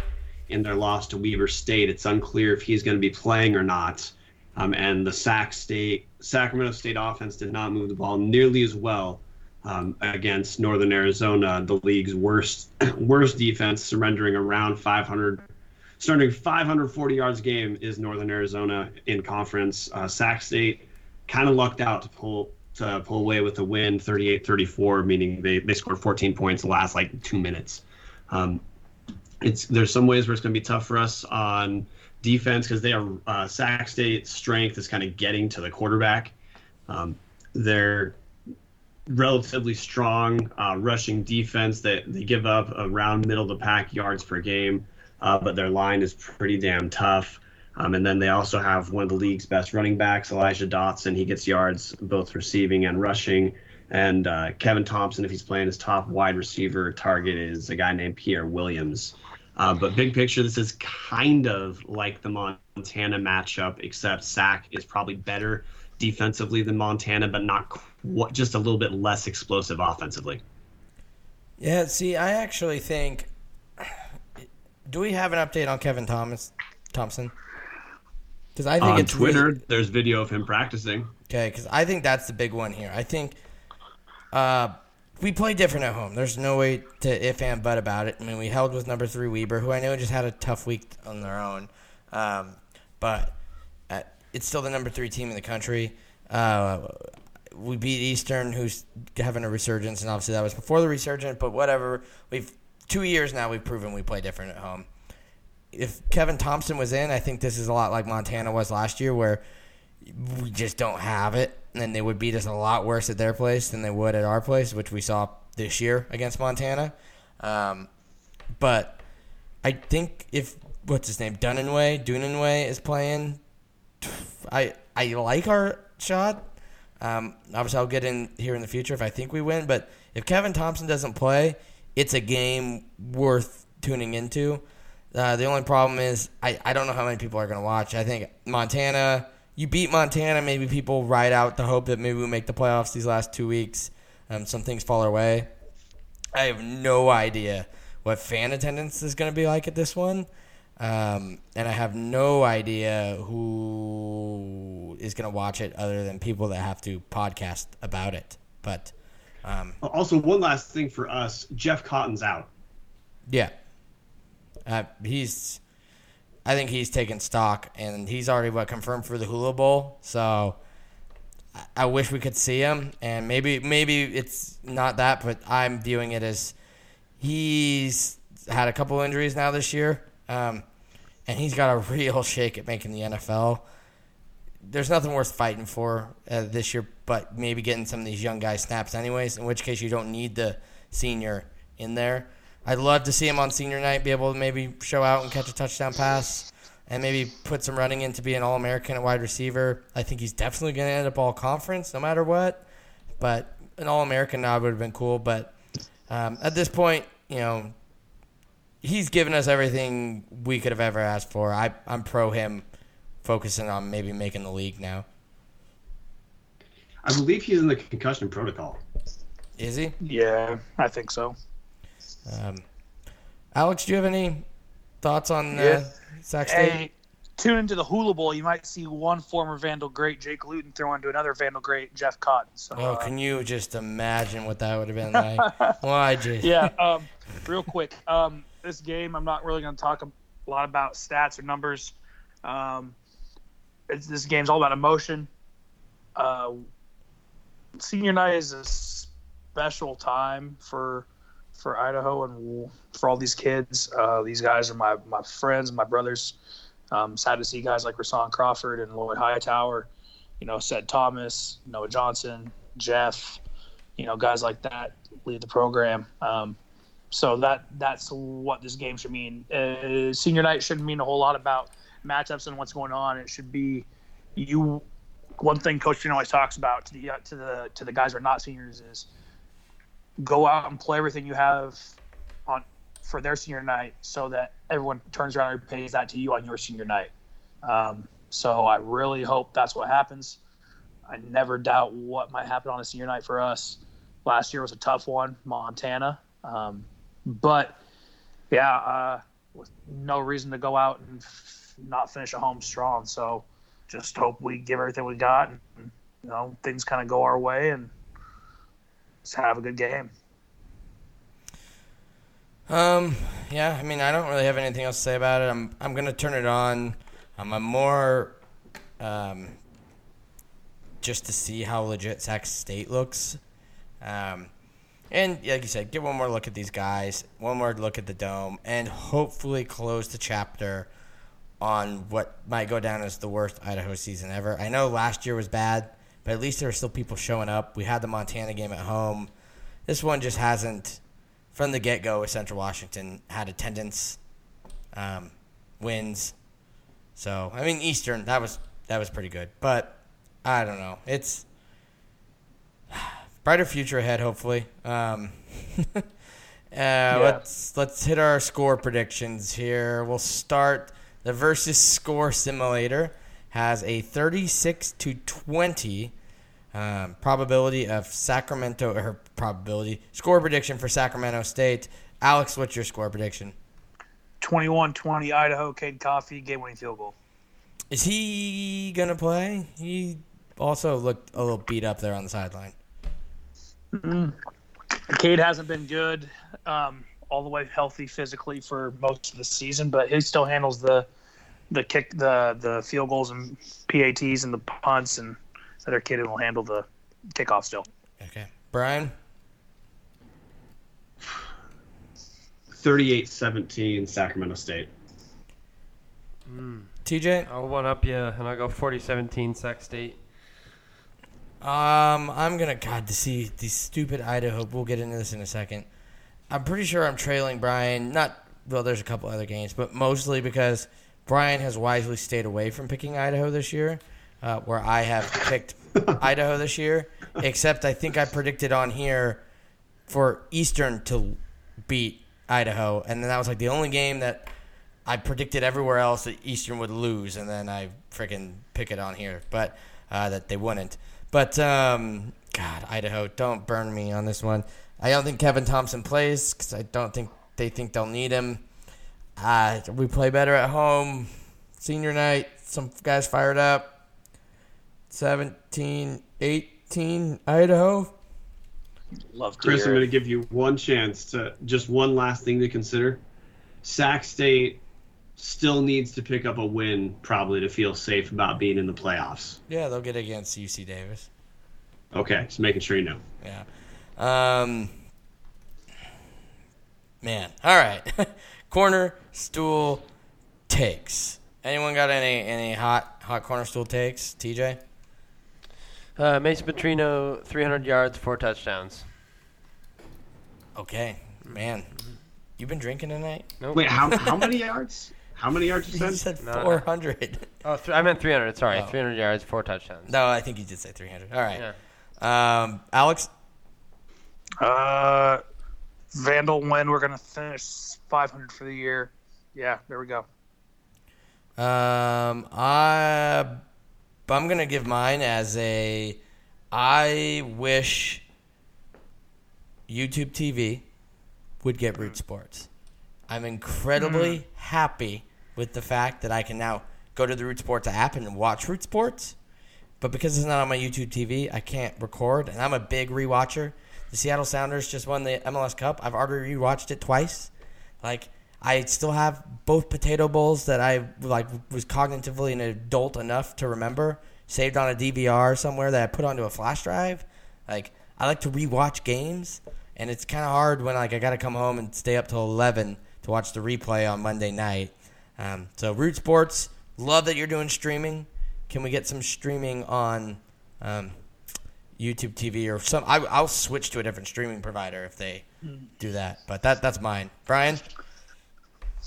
in their loss to Weber State. It's unclear if he's going to be playing or not. Um, and the Sac State Sacramento State offense did not move the ball nearly as well um, against Northern Arizona, the league's worst worst defense, surrendering around 500 starting 540 yards a game is Northern Arizona in conference. Uh, Sac State kind of lucked out to pull to pull away with a win, 38-34, meaning they, they scored 14 points the last like two minutes. Um, it's there's some ways where it's going to be tough for us on defense because they are uh, Sac State strength is kind of getting to the quarterback. Um, they're relatively strong uh, rushing defense that they give up around middle the pack yards per game uh, but their line is pretty damn tough. Um, and then they also have one of the league's best running backs, Elijah Dotson. He gets yards both receiving and rushing. And uh, Kevin Thompson, if he's playing his top wide receiver target, is a guy named Pierre Williams. Uh, but big picture, this is kind of like the Montana matchup, except Sac is probably better defensively than Montana, but not qu- just a little bit less explosive offensively. Yeah, see, I actually think. Do we have an update on Kevin Thomas Thompson? Because I think On it's Twitter, really- there's video of him practicing. Okay, because I think that's the big one here. I think uh, we play different at home. There's no way to if and but about it. I mean, we held with number three Weber, who I know just had a tough week on their own, um, but uh, it's still the number three team in the country. Uh, we beat Eastern, who's having a resurgence, and obviously that was before the resurgence. But whatever, we've two years now. We've proven we play different at home. If Kevin Thompson was in, I think this is a lot like Montana was last year, where we just don't have it, and they would beat us a lot worse at their place than they would at our place, which we saw this year against Montana. Um, but I think if what's his name, Dunniway, Dunniway is playing, I I like our shot. Um, obviously, I'll get in here in the future if I think we win. But if Kevin Thompson doesn't play, it's a game worth tuning into. Uh, the only problem is I, I don't know how many people are going to watch. I think Montana, you beat Montana, maybe people ride out the hope that maybe we make the playoffs these last two weeks. Um, some things fall our way. I have no idea what fan attendance is going to be like at this one. Um, and I have no idea who is going to watch it other than people that have to podcast about it. But um, Also, one last thing for us: Jeff Cotton's out. yeah, uh, he's. I think he's taken stock, and he's already what confirmed for the Hula Bowl. So I- I wish we could see him, and maybe maybe it's not that, but I'm viewing it as he's had a couple injuries now this year, um, and he's got a real shake at making the NFL. There's nothing worth fighting for uh, this year, but maybe getting some of these young guys snaps anyways. In which case, you don't need the senior in there. I'd love to see him on senior night be able to maybe show out and catch a touchdown pass and maybe put some running in to be an All American at wide receiver. I think he's definitely going to end up all conference no matter what. But an All American nod would have been cool. But um, at this point, you know, he's given us everything we could have ever asked for. I, I'm pro him focusing on maybe making the league now. I believe he's in the concussion protocol. Is he? Yeah, I think so. Um, Alex, do you have any thoughts on uh, Yeah. Sac State? Hey, tune into the Hula Bowl. You might see one former Vandal great, Jake Luton, throw into another Vandal great, Jeff Cotton. So, Oh, uh, can you just imagine what that would have been like? Why, just yeah. Um, real quick, um, this game, I'm not really going to talk a lot about stats or numbers. Um, it's, this game's all about emotion. Uh, senior night is a special time for for Idaho and for all these kids. Uh, these guys are my my friends, my brothers. Um, sad to see guys like Rasan Crawford and Lloyd Hightower, you know, Sed Thomas, Noah Johnson, Jeff, you know, guys like that leave the program. Um, so that that's what this game should mean. Uh, senior night shouldn't mean a whole lot about matchups and what's going on. It should be you. One thing Coach Trino always talks about to the to the to the guys who are not seniors is go out and play everything you have on for their senior night, so that everyone turns around and pays that to you on your senior night. Um, so I really hope that's what happens. I never doubt what might happen on a senior night for us. Last year was a tough one, Montana. Um, but yeah, uh, with no reason to go out and f- not finish at home strong. So just hope we give everything we got, and you know things kind of go our way, and just have a good game. Um, yeah, I mean, I don't really have anything else to say about it. I'm I'm gonna turn it on. I'm more, um, just to see how legit Sac State looks. Um, and like you said, get one more look at these guys, one more look at the dome, and hopefully close the chapter on what might go down as the worst Idaho season ever. I know last year was bad, but at least there are still people showing up. We had the Montana game at home. This one just hasn't, from the get go with Central Washington, had attendance, um, wins. So I mean Eastern that was that was pretty good, but I don't know. It's brighter future ahead, hopefully. Um, uh, Let's let's hit our score predictions here. We'll start the versus score simulator has a 36 to 20 um, probability of Sacramento or probability score prediction for Sacramento State. Alex, what's your score prediction? 21-20 Idaho, Cade Coffey, game-winning field goal. Is he gonna play? He also looked a little beat up there on the sideline. Cade hasn't been good um, all the way healthy physically for most of the season, but he still handles the the kick, the the field goals and PATs and the punts, and the other kid will handle the kickoff still. Okay, Brian. 38-17 Sacramento State. Mm. TJ, I'll one up you, and I'll go 40-17 Sac State. Um, I'm gonna God to see these stupid Idaho. We'll get into this in a second. I'm pretty sure I'm trailing Brian. Not well. There's a couple other games, but mostly because Brian has wisely stayed away from picking Idaho this year, uh, where I have picked Idaho this year. Except I think I predicted on here for Eastern to beat Idaho, and then that was like the only game that I predicted everywhere else that Eastern would lose, and then I freaking pick it on here, but uh, that they wouldn't. But um, God, Idaho, don't burn me on this one. I don't think Kevin Thompson plays because I don't think they think they'll need him. Uh, we play better at home. Senior night, some guys fired up. 17, 18, Idaho. Love to Chris, I'm going to give you one chance to just one last thing to consider. Sac State still needs to pick up a win, probably to feel safe about being in the playoffs. Yeah, they'll get against UC Davis. Okay, just making sure you know. Yeah. Um, man. All right. corner stool takes. Anyone got any any hot hot corner stool takes? TJ. Uh, Mason Petrino, 300 yards, four touchdowns. Okay, man. you've been drinking tonight? Nope. Wait, how how many yards? How many yards you You said? said No. 400. Oh, th- I meant 300. Sorry, Oh. 300 yards, four touchdowns. No, I think you did say 300. All right. Yeah. Um, Alex, Uh, Vandal win. We're gonna finish 500 for the year. Yeah, there we go. um, I, I'm gonna give mine as a. I wish YouTube TV would get Root Sports. I'm incredibly happy with the fact that I can now go to the Root Sports app and watch Root Sports. But because it's not on my YouTube TV, I can't record. And I'm a big rewatcher. The Seattle Sounders just won the MLS Cup. I've already rewatched it twice. Like I still have both potato bowls that I like was cognitively an adult enough to remember, saved on a DVR somewhere that I put onto a flash drive. Like I like to rewatch games, and it's kind of hard when like I got to come home and stay up till eleven to watch the replay on Monday night. Um, so Root Sports, love that you're doing streaming. Can we get some streaming on um, YouTube TV or some? I, I'll switch to a different streaming provider if they do that. But that that's mine. Brian.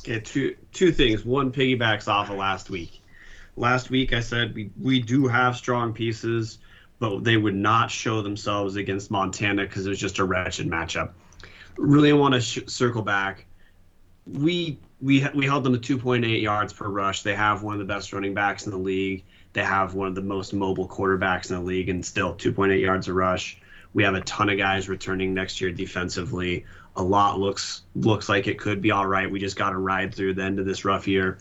Okay, two two things. One piggybacks off of last week. Last week I said we we do have strong pieces, but they would not show themselves against Montana because it was just a wretched matchup. Really want to sh- circle back. We we we held them to 2.8 yards per rush. They have one of the best running backs in the league. They have one of the most mobile quarterbacks in the league, and still 2.8 yards a rush. We have a ton of guys returning next year defensively. A lot looks looks like it could be all right. We just got to ride through the end of this rough year.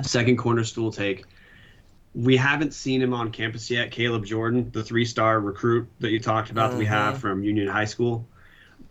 Second corner stool take. We haven't seen him on campus yet. Caleb Jordan, the three-star recruit that you talked about that we have from Union High School,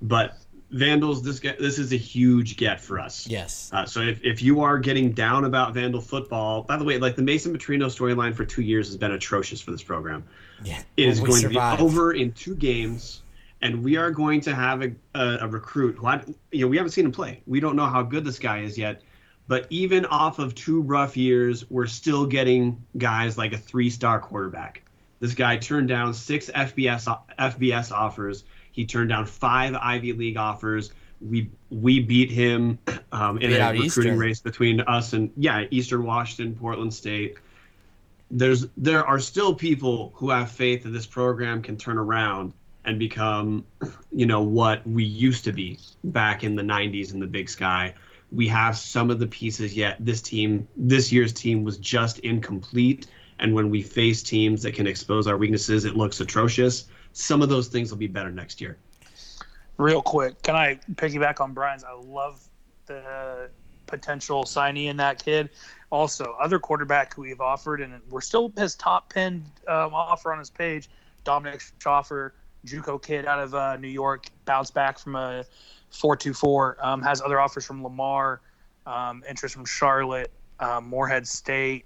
but Vandals, this get, this is a huge get for us. Yes. Uh, so if, if you are getting down about Vandal football, by the way, like the Mason Petrino storyline for two years has been atrocious for this program. Yeah. It is We going survived. to be over in two games, and we are going to have a, a, a recruit who I, you know we haven't seen him play. We don't know how good this guy is yet. But even off of two rough years, we're still getting guys like a three-star quarterback. This guy turned down six FBS FBS offers. He turned down five Ivy League offers. We we beat him um, in Beat a recruiting Eastern. race between us and yeah Eastern Washington, Portland State there's there are still people who have faith that this program can turn around and become you know what we used to be back in the 90s in the big sky. We have some of the pieces yet. This team this year's team was just incomplete. And when we face teams that can expose our weaknesses it looks atrocious. Some of those things will be better next year. Real quick, can I piggyback on Brian's? I love the potential signee in that kid. Also, other quarterback who we've offered, and we're still his top pinned um, offer on his page, Dominic Schoffer, JUCO kid out of uh, New York, bounced back from a four-two-four. Um, has other offers from Lamar, um, interest from Charlotte, um, Morehead State,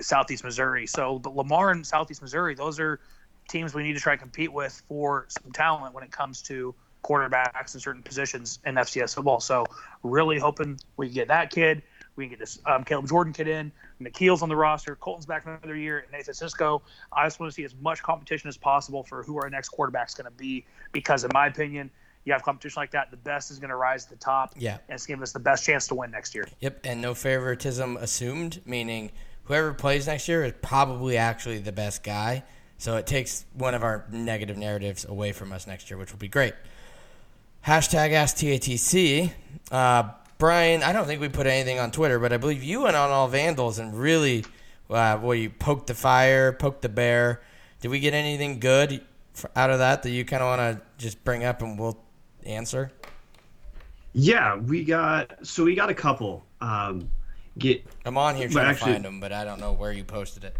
Southeast Missouri. So, but Lamar and Southeast Missouri, those are teams we need to try to compete with for some talent when it comes to quarterbacks in certain positions in FCS football. So really hoping we get that kid. We can get this um, Caleb Jordan kid in. Nikhil's on the roster. Colton's back for another year. And Nathan Cisco. I just want to see as much competition as possible for who our next quarterback's going to be. Because in my opinion, you have competition like that, the best is going to rise to the top. Yeah. And it's giving us the best chance to win next year. Yep, and no favoritism assumed, meaning whoever plays next year is probably actually the best guy. So it takes one of our negative narratives away from us next year, which will be great. Hashtag AskTATC. Uh, Brian, I don't think we put anything on Twitter, but I believe you went on all Vandals and really, uh, well, you poked the fire, poked the bear. Did we get anything good out of that that you kind of want to just bring up and we'll answer? yeah we got so we got a couple um get I'm on here trying actually- to find them, but I don't know where you posted it.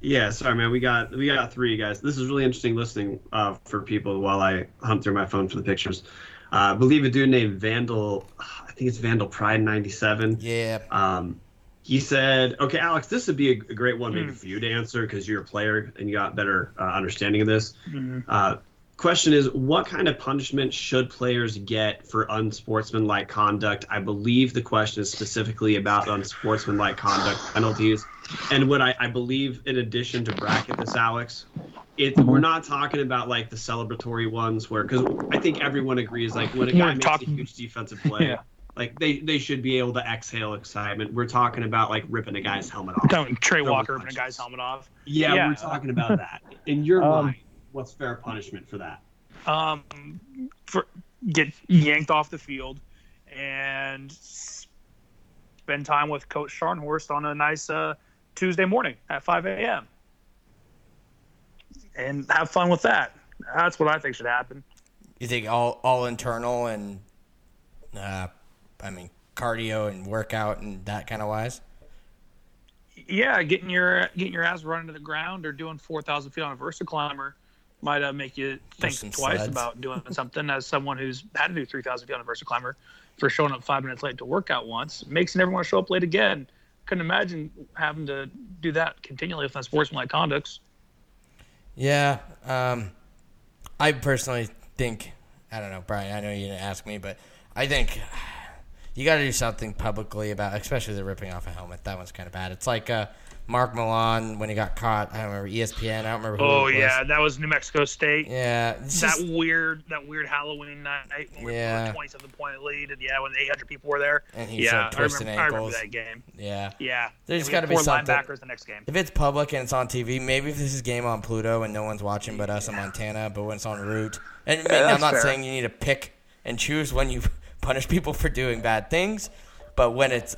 Yeah, sorry, man. We got we got three guys. This is really interesting listening uh, for people while I hunt through my phone for the pictures. Uh, I believe a dude named Vandal. I think it's Vandal Pride ninety seven. Yeah. Um, he said, "Okay, Alex, this would be a, a great one maybe for you to answer because you're a player and you got better uh, understanding of this." Uh, question is, what kind of punishment should players get for unsportsmanlike conduct? I believe the question is specifically about unsportsmanlike conduct penalties. And what I, I believe, in addition to bracket this, Alex, it we're not talking about like the celebratory ones where because I think everyone agrees like when a guy We're makes talking- a huge defensive play, Yeah. Like they they should be able to exhale excitement. We're talking about like ripping a guy's helmet off. Don't Trey Throwing Walker ripping a guy's helmet off. Yeah, Yeah. we're talking about that. In your Um, mind, what's fair punishment for that? um, for get yanked off the field and spend time with Coach Scharnhorst on a nice uh, Tuesday morning at 5 a.m. and have fun with that. That's what I think should happen. You think all all internal and, uh, I mean cardio and workout and that kind of wise. Yeah, getting your getting your ass running to the ground or doing 4,000 feet on a Versa climber might uh, make you think twice sleds. about doing something. As someone who's had to do 3,000 feet on a Versa climber for showing up five minutes late to workout once, makes you never want to show up late again. Couldn't imagine having to do that continually if that's sportsmanlike conducts. Yeah, um, I personally think I don't know, Brian. I know you didn't ask me, but I think you got to do something publicly about, especially the ripping off a helmet. That one's kind of bad. It's like uh, Mark Milan when he got caught. I don't remember ESPN. I don't remember. Who Oh it was. yeah, that was New Mexico State. yeah. It's That just- weird, that weird Halloween night when we Yeah. were twenty-seven point lead, and yeah, when 800 people were there. And he yeah, started I twisting remember, I remember that game. yeah. Yeah, There's And we gotta had be four something. linebackers the next game. If it's public and it's on TV, maybe if this is game on Pluto and no one's watching but us in Montana, but when it's on route, and I mean, I'm not fair. saying you need to pick and choose when you punish people for doing bad things, but when it's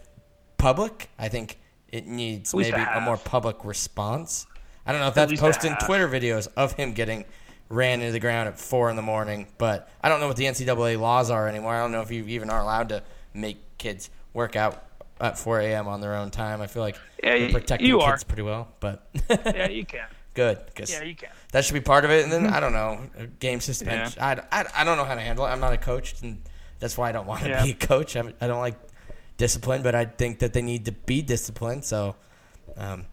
public, I think it needs maybe a more public response. I don't know if that's posting. Twitter videos of him getting ran into the ground at four in the morning, but I don't know what the NCAA laws are anymore. I don't know if you even are allowed to make kids work out at 4 a.m. on their own time. I feel like Yeah, they're protecting you kids are. pretty well, but yeah, you can. good because Yeah, you can. that should be part of it. And then mm-hmm. I don't know, game suspension. I, I, I don't know how to handle it. I'm not a coach, and that's why I don't want to Yeah. be a coach. I'm, I don't like discipline, but I think that they need to be disciplined. So, um,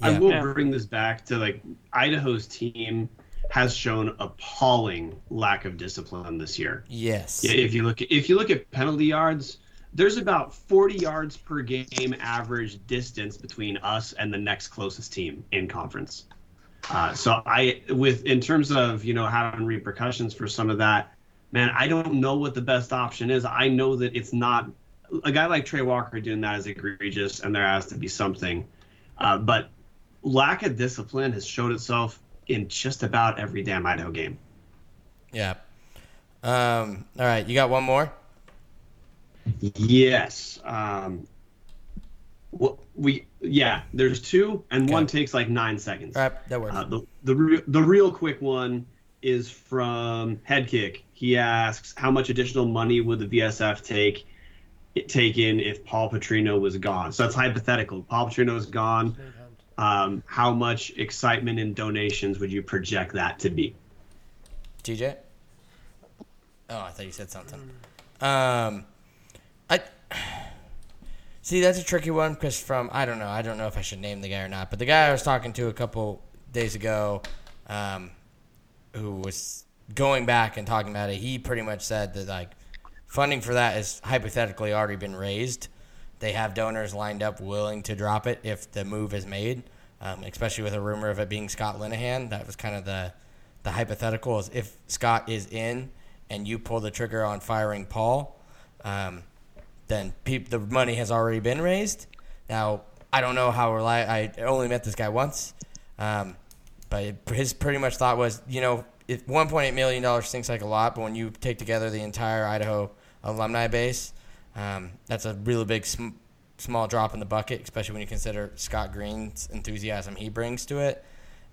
I will bring this back to like Idaho's team has shown appalling lack of discipline this year. yes, Yeah, if you look at if you look at penalty yards, there's about 40 yards per game average distance between us and the next closest team in conference. Uh, so I, with in terms of you know having repercussions for some of that, man, I don't know what the best option is. I know that it's not a guy like Trey Walker doing that is egregious, and there has to be something. Uh, but lack of discipline has showed itself in just about every damn Idaho game. yeah. Um, all right, you got one more. Yes. Um, we yeah. There's two, and one takes like nine seconds. All right, that works. Uh, the the re- the real quick one is from Headkick. He asks, "How much additional money would the VSF take take in if Paul Petrino was gone?" So that's hypothetical. Paul Petrino is gone. Um, how much excitement and donations would you project that to be? TJ? Oh, I thought you said something. Um, I see that's a tricky one because from I don't know I don't know if I should name the guy or not, but the guy I was talking to a couple days ago, um, who was going back and talking about it, he pretty much said that like funding for that is hypothetically already been raised. They have donors lined up willing to drop it if the move is made, um, especially with a rumor of it being Scott Linehan. That was kind of the the hypothetical is if Scott is in and you pull the trigger on firing Paul, um, then peop the money has already been raised. Now I don't know how reli- I only met this guy once, um, but his pretty much thought was, you know, if 1.8 million dollars seems like a lot, but when you take together the entire Idaho alumni base, um, that's a really big sm- small drop in the bucket, especially when you consider Scott Green's enthusiasm he brings to it.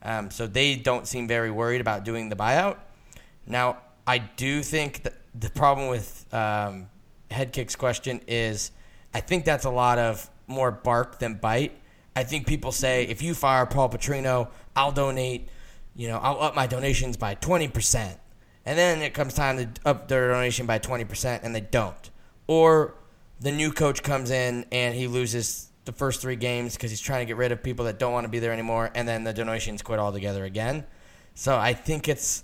Um, so they don't seem very worried about doing the buyout. Now, I do think that the problem with um, Headkick's question is I think that's a lot of more bark than bite. I think people say if you fire Paul Petrino, I'll donate, you know, I'll up my donations by 20%. And then it comes time to up their donation by 20% and they don't. Or the new coach comes in and he loses the first three games because he's trying to get rid of people that don't want to be there anymore, and then the donations quit altogether again. So I think it's,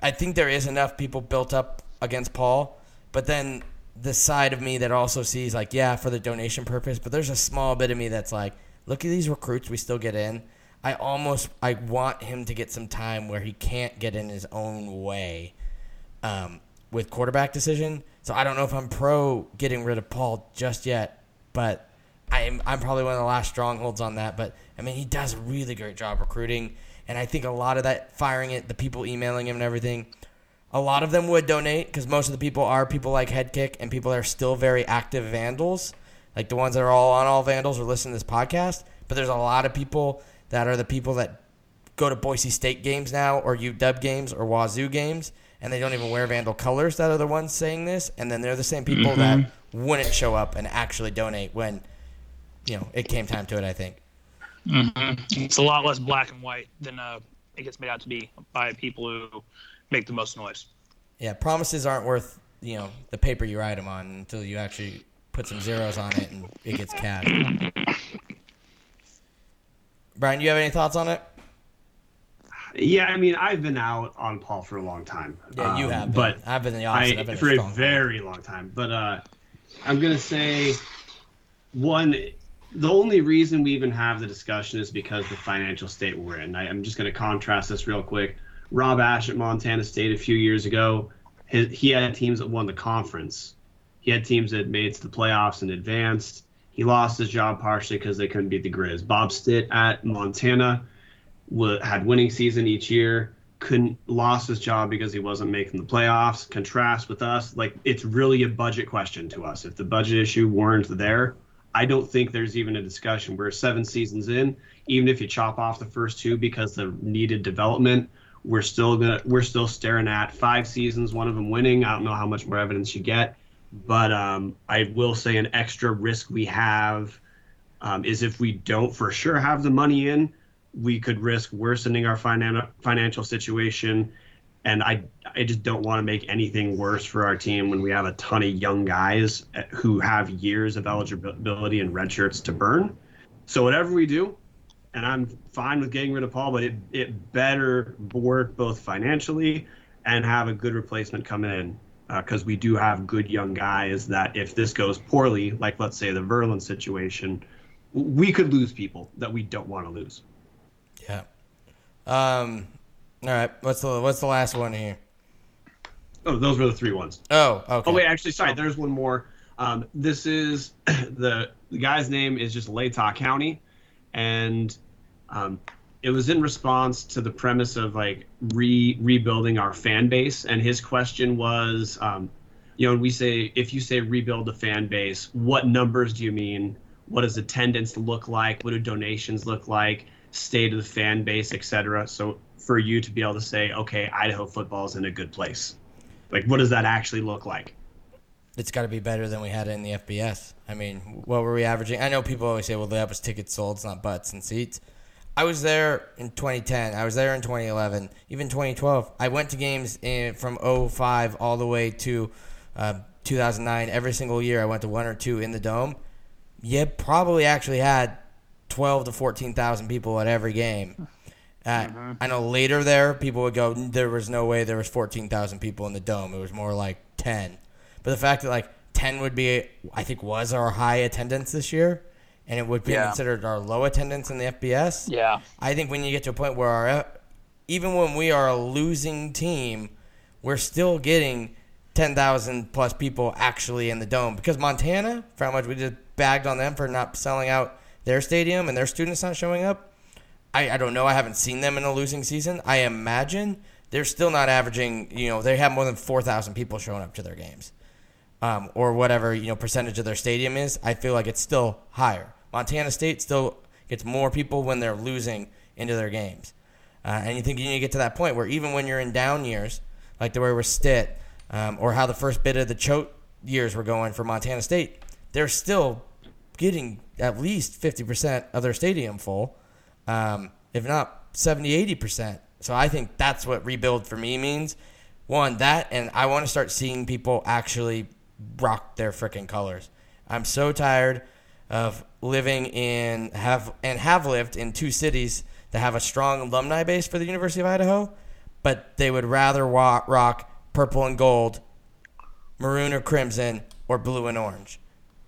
I think there is enough people built up against Paul, but then the side of me that also sees like, yeah, for the donation purpose, but there's a small bit of me that's like, look at these recruits we still get in. I almost I want him to get some time where he can't get in his own way um, with quarterback decision. So I don't know if I'm pro getting rid of Paul just yet, but I'm I'm probably one of the last strongholds on that. But I mean, he does a really great job recruiting, and I think a lot of that firing it, the people emailing him and everything, a lot of them would donate because most of the people are people like Headkick and people that are still very active Vandals, like the ones that are all on all Vandals or listen to this podcast. But there's a lot of people that are the people that go to Boise State games now or UW games or Wazoo games, and they don't even wear Vandal colors that are the ones saying this, and then they're the same people that wouldn't show up and actually donate when, you know, it came time to it. I think. It's a lot less black and white than uh, it gets made out to be by people who make the most noise. Yeah, promises aren't worth you know the paper you write them on until you actually put some zeros on it and it gets cashed. Brian, you have any thoughts on it? Yeah, I mean, I've been out on Paul for a long time. Yeah, you Um, have. Been. but I've been the opposite. I, I've been for a a very long time. But uh, I'm gonna say one. The only reason we even have the discussion is because the financial state we're in. I, I'm just gonna contrast this real quick. Rob Ash at Montana State a few years ago, his, he had teams that won the conference. He had teams that made it to the playoffs and advanced. He lost his job partially because they couldn't beat the Grizz. Bob Stitt at Montana wa- had winning season each year couldn't lost his job because he wasn't making the playoffs. Contrast with us like it's really a budget question to us. If the budget issue weren't there i don't think there's even a discussion. We're seven seasons in. Even if you chop off the first two because the needed development we're still gonna we're still staring at five seasons one of them winning. I don't know how much more evidence you get but um, i will say an extra risk we have um, is if we don't for sure have the money in we could risk worsening our finan- financial situation. And I, I just don't want to make anything worse for our team when we have a ton of young guys uh, who have years of eligibility and red shirts to burn. So whatever we do, and I'm fine with getting rid of Paul, but it, it better work both financially and have a good replacement come in because we do have good young guys that if this goes poorly, like let's say the Verlin situation, we could lose people that we don't want to lose. Yeah. Um. All right. What's the What's the last one here? Oh, those were the three ones. Oh. Okay. Oh wait, actually, sorry. There's one more. Um, this is the the guy's name is just Latah County, and um, it was in response to the premise of like re rebuilding our fan base. And his question was, um, you know, we say if you say rebuild the fan base, what numbers do you mean? What does attendance look like? What do donations look like? State of the fan base, etc. So for you to be able to say, okay, Idaho football is in a good place. Like, what does that actually look like? it's got to be better than we had it in the FBS. I mean, what were we averaging? I know people always say, well, that was tickets sold, it's not butts and seats. I was there in 2010. I was there in 2011, even 2012. I went to games in, from 05 all the way to uh, 2009. Every single year, I went to one or two in the dome. You probably actually had 12 to 14,000 people at every game. Uh, I know later there, people would go, there was no way there was 14,000 people in the dome. It was more like 10. But the fact that like 10 would be, I think, was our high attendance this year, and it would be Yeah. considered our low attendance in the FBS. Yeah. I think when you get to a point where our, even when we are a losing team, we're still getting 10,000 plus people actually in the dome because Montana, for how much we just bagged on them for not selling out their stadium and their students not showing up. I, I don't know. I haven't seen them in a losing season. I imagine they're still not averaging, you know, they have more than 4,000 people showing up to their games um, or whatever you know percentage of their stadium is, I feel like it's still higher. Montana State still gets more people when they're losing into their games, uh, and you think you need to get to that point where even when you're in down years, like the way we're Stitt, um, or how the first bit of the choke years were going for Montana State, they're still getting at least fifty percent of their stadium full, um, if not 70, 80 percent. So I think that's what rebuild for me means. One, that, and I want to start seeing people actually rock their freaking colors. I'm so tired of living in have and have lived in two cities that have a strong alumni base for the University of Idaho, but they would rather rock purple and gold, maroon or crimson, or blue and orange.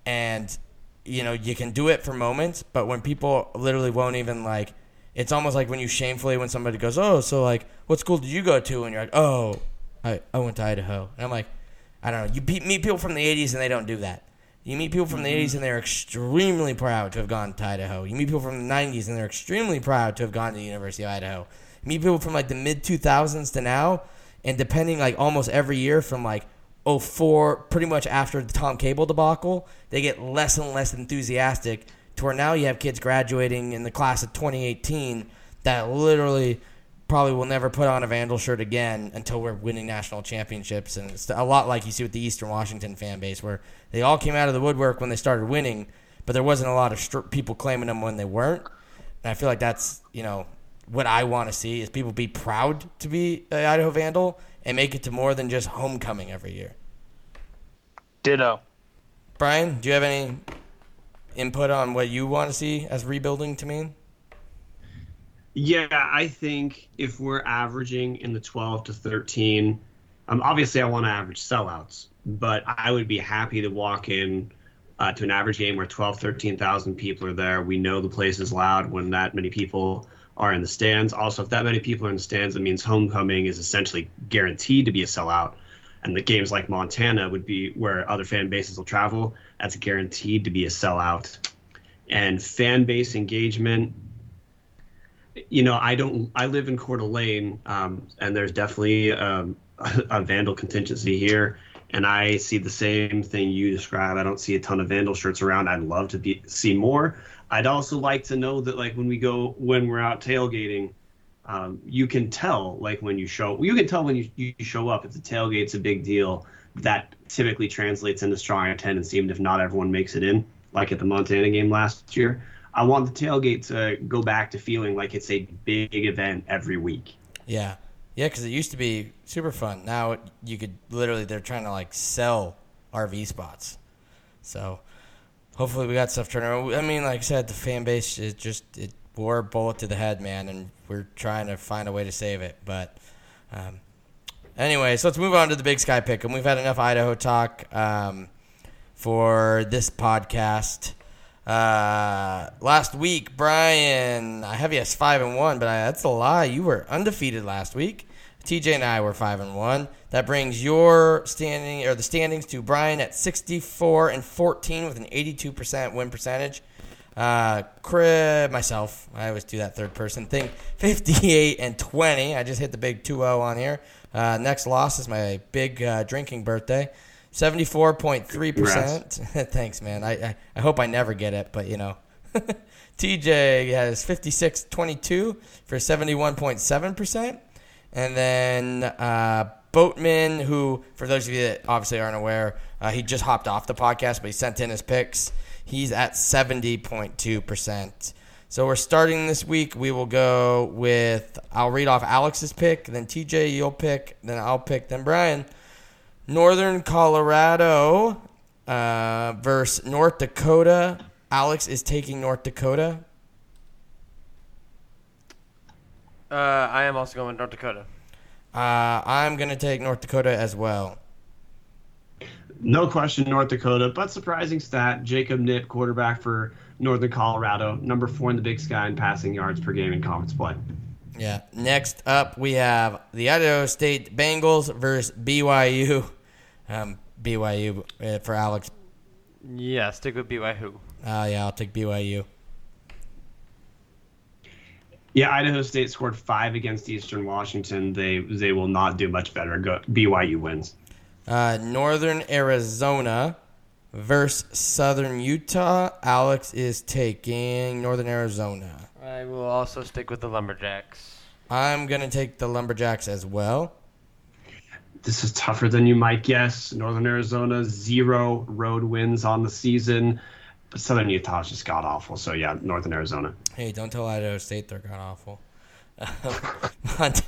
And you know, you can do it for moments, but when people literally won't even like it's almost like when you shamefully when somebody goes, "Oh, so like, what school did you go to?" and you're like, "Oh, I I went to Idaho," and I'm like, I don't know. You meet people from the '80s and they don't do that. You meet people from the '80s mm-hmm. and they're extremely proud to have gone to Idaho. You meet people from the '90s and they're extremely proud to have gone to the University of Idaho. You meet people from like the mid 2000s to now, and depending like almost every year from like 04, pretty much after the Tom Cable debacle, they get less and less enthusiastic to where now you have kids graduating in the class of 2018 that literally probably will never put on a Vandal shirt again until we're winning national championships. And it's a lot like you see with the Eastern Washington fan base, where they all came out of the woodwork when they started winning, but there wasn't a lot of str- people claiming them when they weren't. And I feel like that's you know what I want to see is people be proud to be an Idaho Vandal and make it to more than just homecoming every year. Ditto. Brian, do you have any input on what you want to see as rebuilding to mean? Yeah, I think if we're averaging in the 12 to 13, um, obviously I want to average sellouts, but I would be happy to walk in uh, to an average game where 12, 13,000 people are there. We know the place is loud when that many people are in the stands. Also, if that many people are in the stands, it means homecoming is essentially guaranteed to be a sellout. And the games like Montana would be where other fan bases will travel. That's guaranteed to be a sellout. And fan base engagement, you know, I don't. I live in Coeur d'Alene, um, and there's definitely um, a, a vandal contingency here. And I see the same thing you describe. I don't see a ton of vandal shirts around. I'd love to be, see more. I'd also like to know that, like, when we go, when we're out tailgating, um, you can tell, like, when you show, you can tell when you, you show up. If the tailgate's a big deal, that typically translates into strong attendance, even if not everyone makes it in, like at the Montana game last year. I want the tailgate to go back to feeling like it's a big event every week. Yeah, yeah, because it used to be super fun. Now you could literally they're trying to like sell RV spots. So hopefully we got stuff turning around. I mean, like I said, the fan base is just it wore a bullet to the head, man, and we're trying to find a way to save it. But um, anyway, so let's move on to the Big Sky pick, and we've had enough Idaho talk um, for this podcast. Uh, last week, Brian, I have you as five and one, but I, that's a lie. You were undefeated last week. TJ and I were five and one. That brings your standing or the standings to Brian at sixty four and fourteen with an eighty two percent win percentage. Uh, Chris, myself, I always do that third person thing. Fifty eight and twenty. I just hit the big 2-0 on here. Uh, next loss is my big uh, drinking birthday. Seventy-four point three percent. Thanks, man. I, I I hope I never get it, but you know. TJ has fifty-six twenty-two for seventy-one point seven percent, and then uh, Boatman, who for those of you that obviously aren't aware, uh, he just hopped off the podcast, but he sent in his picks. He's at seventy point two percent. So we're starting this week. We will go with I'll read off Alex's pick, then TJ you'll pick, then I'll pick, then Brian. Northern Colorado uh, versus North Dakota. Alex is taking North Dakota. Uh, I am also going with North Dakota. Uh, I'm going to take North Dakota as well. No question, North Dakota. But surprising stat: Jacob Knipp, quarterback for Northern Colorado, number four in the Big Sky in passing yards per game in conference play. Yeah. Next up, we have the Idaho State Bengals versus BYU. Um, BYU uh, for Alex. Yeah, stick with BYU. Uh, yeah, I'll take BYU. Yeah, Idaho State scored five against Eastern Washington. They they will not do much better. Go, BYU wins. Uh, Northern Arizona versus Southern Utah. Alex is taking Northern Arizona. I will also stick with the Lumberjacks. I'm going to take the Lumberjacks as well. This is tougher than you might guess. Northern Arizona zero road wins on the season, but Southern Utah's just god awful. So yeah, Northern Arizona. Hey, don't tell Idaho State they're god awful. Mont-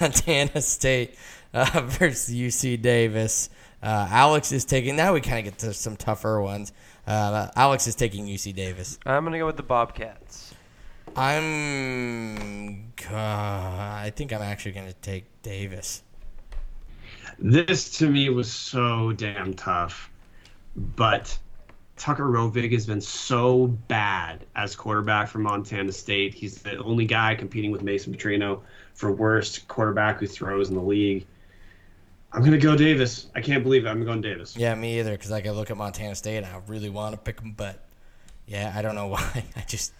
Montana State uh, versus UC Davis. Uh, Alex is taking. Now we kind of get to some tougher ones. Uh, Alex is taking UC Davis. I'm gonna go with the Bobcats. I'm. Uh, I think I'm actually going to take Davis. This to me was so damn tough, but Tucker Rovig has been so bad as quarterback for Montana State. He's the only guy competing with Mason Petrino for worst quarterback who throws in the league. I'm gonna go Davis. I can't believe it. I'm going Davis. Yeah, me either. Because I look at Montana State, and I really want to pick them, but yeah, I don't know why. I just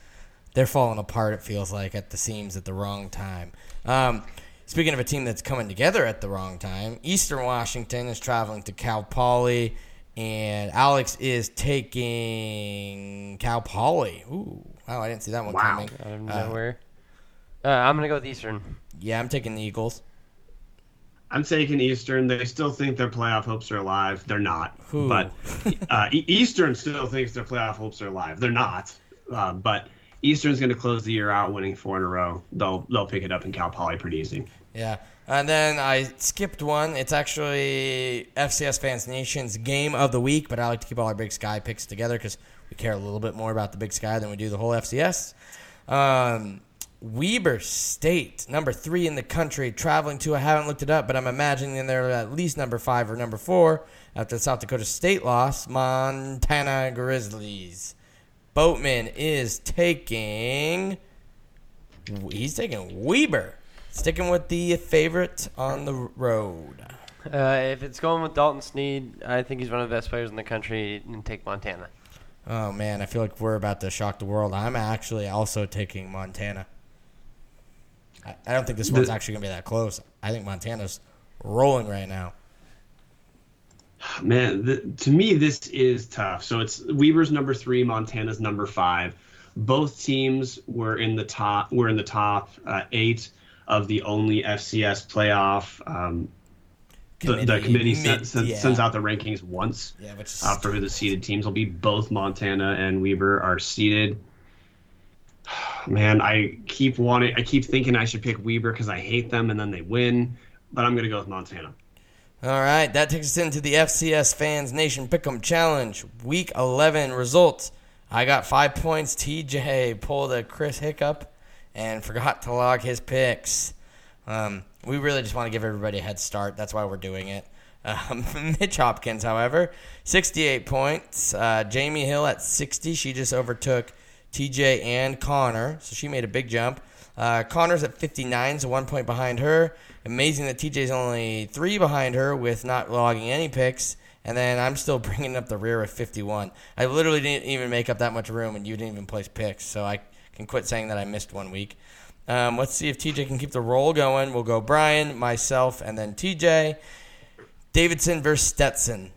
they're falling apart. It feels like at the seams at the wrong time. Um, speaking of a team that's coming together at the wrong time, Eastern Washington is traveling to Cal Poly, and Alex is taking Cal Poly. Ooh, wow! I didn't see that one Wow. coming. Out of Uh, nowhere. Uh, I'm gonna go with Eastern. Yeah, I'm taking the Eagles. I'm taking Eastern. They still think their playoff hopes are alive. They're not. Who? But uh, E- Eastern still thinks their playoff hopes are alive. They're not. Uh, but Eastern's going to close the year out winning four in a row. They'll they'll pick it up in Cal Poly pretty easy. Yeah. And then I skipped one. It's actually FCS Fans Nation's game of the week, but I like to keep all our Big Sky picks together because we care a little bit more about the Big Sky than we do the whole FCS. Um, Weber State, number three in the country, traveling to, I haven't looked it up, but I'm imagining they're at least number five or number four after the South Dakota State loss, Montana Grizzlies. Boatman is taking. He's taking Weber. Sticking with the favorite on the road. Uh, if it's going with Dalton Sneed, I think he's one of the best players in the country, and take Montana. Oh man, I feel like we're about to shock the world. I'm actually also taking Montana. I, I don't think this one's actually gonna be that close. I think Montana's rolling right now. Man, the, to me this is tough. So it's Weber's number three, Montana's number five. Both teams were in the top. Were in the top uh, eight of the only FCS playoff. Um, the, the committee mid- sent, yeah. sends out the rankings once. Yeah, uh, for who the seeded teams will be. Both Montana and Weber are seeded. Man, I keep wanting, I keep thinking I should pick Weber because I hate them, and then they win. But I'm gonna go with Montana. All right, that takes us into the FCS Fans Nation Pick'em Challenge, Week 11 results. I got five points. TJ pulled a Chris Hiccup and forgot to log his picks. Um, we really just want to give everybody a head start. That's why we're doing it. Um, Mitch Hopkins, however, 68 points. Uh, Jamie Hill at 60. She just overtook TJ and Connor, so she made a big jump. Uh, Connor's at 59, so one point behind her. Amazing that TJ's only three behind her with not logging any picks. And then I'm still bringing up the rear with 51. I literally didn't even make up that much room, and you didn't even place picks, so I can quit saying that I missed one week. Um, let's see if TJ can keep the roll going. We'll go Brian, myself, and then TJ. Davidson versus Stetson.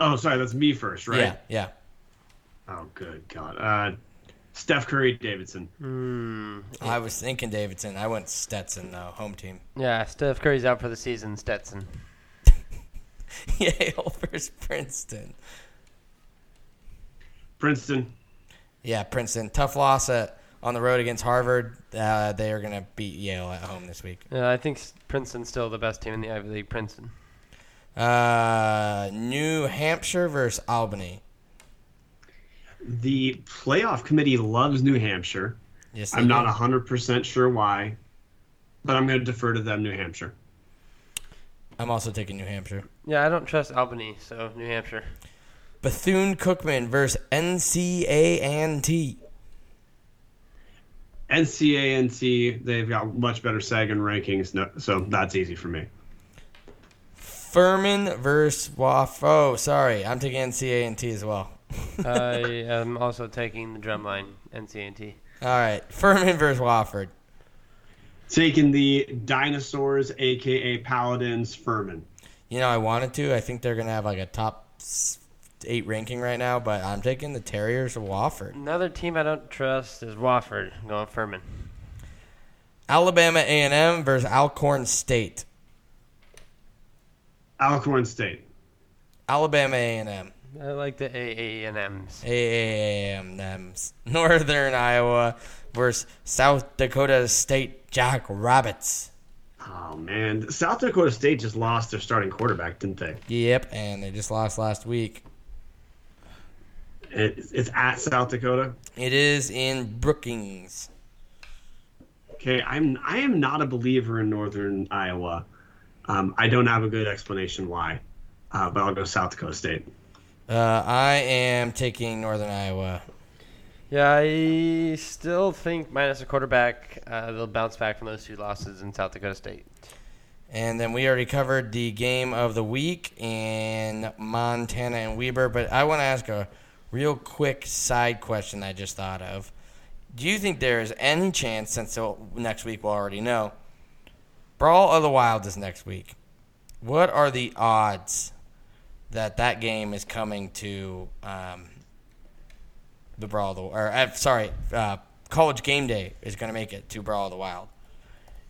Oh, sorry, that's me first, right? Yeah, yeah. Oh, good God. Uh, Steph Curry, Davidson. Hmm. I was thinking Davidson. I went Stetson, though, home team. Yeah, Steph Curry's out for the season. Stetson. Yale versus Princeton. Princeton. Yeah, Princeton. Tough loss at, on the road against Harvard. Uh, they are going to beat Yale at home this week. Uh, I think Princeton's still the best team in the Ivy League. Princeton. Uh, New Hampshire versus Albany. The playoff committee loves New Hampshire. Yes, I'm not 100% sure why, but I'm going to defer to them, New Hampshire. I'm also taking New Hampshire. Yeah, I don't trust Albany, so New Hampshire. Bethune Cookman versus NC A&T. NCANT, they've got much better Sagarin rankings, no, so that's easy for me. Furman versus Waf. Oh, sorry. I'm taking NC A&T as well. I am also taking the drumline, NC A&T. All right. Furman versus Wofford. Taking the Dinosaurs, aka Paladins, Furman. You know, I wanted to. I think they're going to have like a top eight ranking right now, but I'm taking the Terriers of Wofford. Another team I don't trust is Wofford. I'm going Furman. Alabama A&M versus Alcorn State. Alcorn State. Alabama A&M. I like the AANMs. A&M's. Northern Iowa versus South Dakota State Jack Rabbits. Oh man, South Dakota State just lost their starting quarterback, didn't they? Yep, and they just lost last week. It, it's at South Dakota. It is in Brookings. Okay, I'm I am not a believer in Northern Iowa. Um, I don't have a good explanation why. uh, but I'll go South Dakota State. Uh, I am taking Northern Iowa. Yeah, I still think minus a quarterback, uh, they'll bounce back from those two losses in South Dakota State. And then we already covered the game of the week in Montana and Weber, but I want to ask a real quick side question I just thought of. Do you think there is any chance, since next week we'll already know, Brawl of the Wild is next week? What are the odds that that game is coming to um, the Brawl of the or uh, sorry, uh, College Game Day is going to make it to Brawl of the Wild?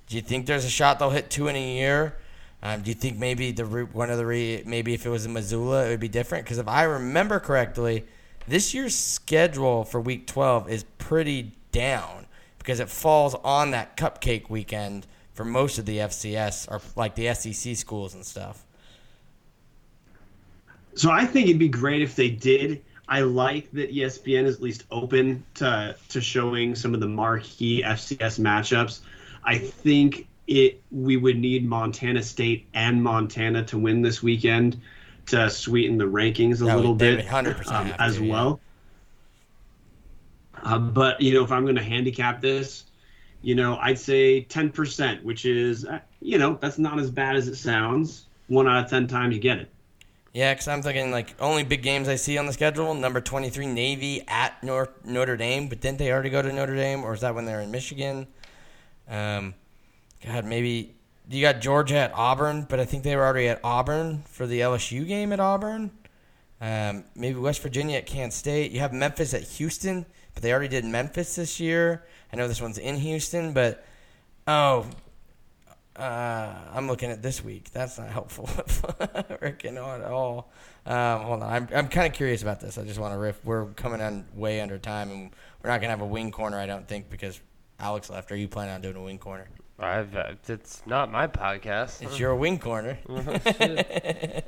Do you think there's a shot they'll hit two in a year? Um, do you think maybe the one of the re, maybe if it was in Missoula it would be different? Because if I remember correctly, this year's schedule for Week 12 is pretty down because it falls on that cupcake weekend for most of the FCS or like the SEC schools and stuff. So I think it'd be great if they did. I like that ESPN is at least open to to showing some of the marquee FCS matchups. I think it we would need Montana State and Montana to win this weekend to sweeten the rankings a That little bit um, as to, yeah. well. Uh, but you know, if I'm going to handicap this, you know, I'd say 10%, which is, uh, you know, that's not as bad as it sounds. One out of 10 times you get it. Yeah, because I'm thinking like only big games I see on the schedule. Number 23 Navy at Nor- Notre Dame, but didn't they already go to Notre Dame, or is that when they're in Michigan? Um, God, maybe you got Georgia at Auburn, but I think they were already at Auburn for the LSU game at Auburn. Um, maybe West Virginia at Kansas State. You have Memphis at Houston, but they already did Memphis this year. I know this one's in Houston, but oh, uh, I'm looking at this week. That's not helpful, Rick, at all. Um, hold on, I'm I'm kind of curious about this. I just want to riff. We're coming on way under time, and we're not gonna have a wing corner, I don't think, because Alex left. Are you planning on doing a wing corner? I've, uh, it's not my podcast. It's your wing corner.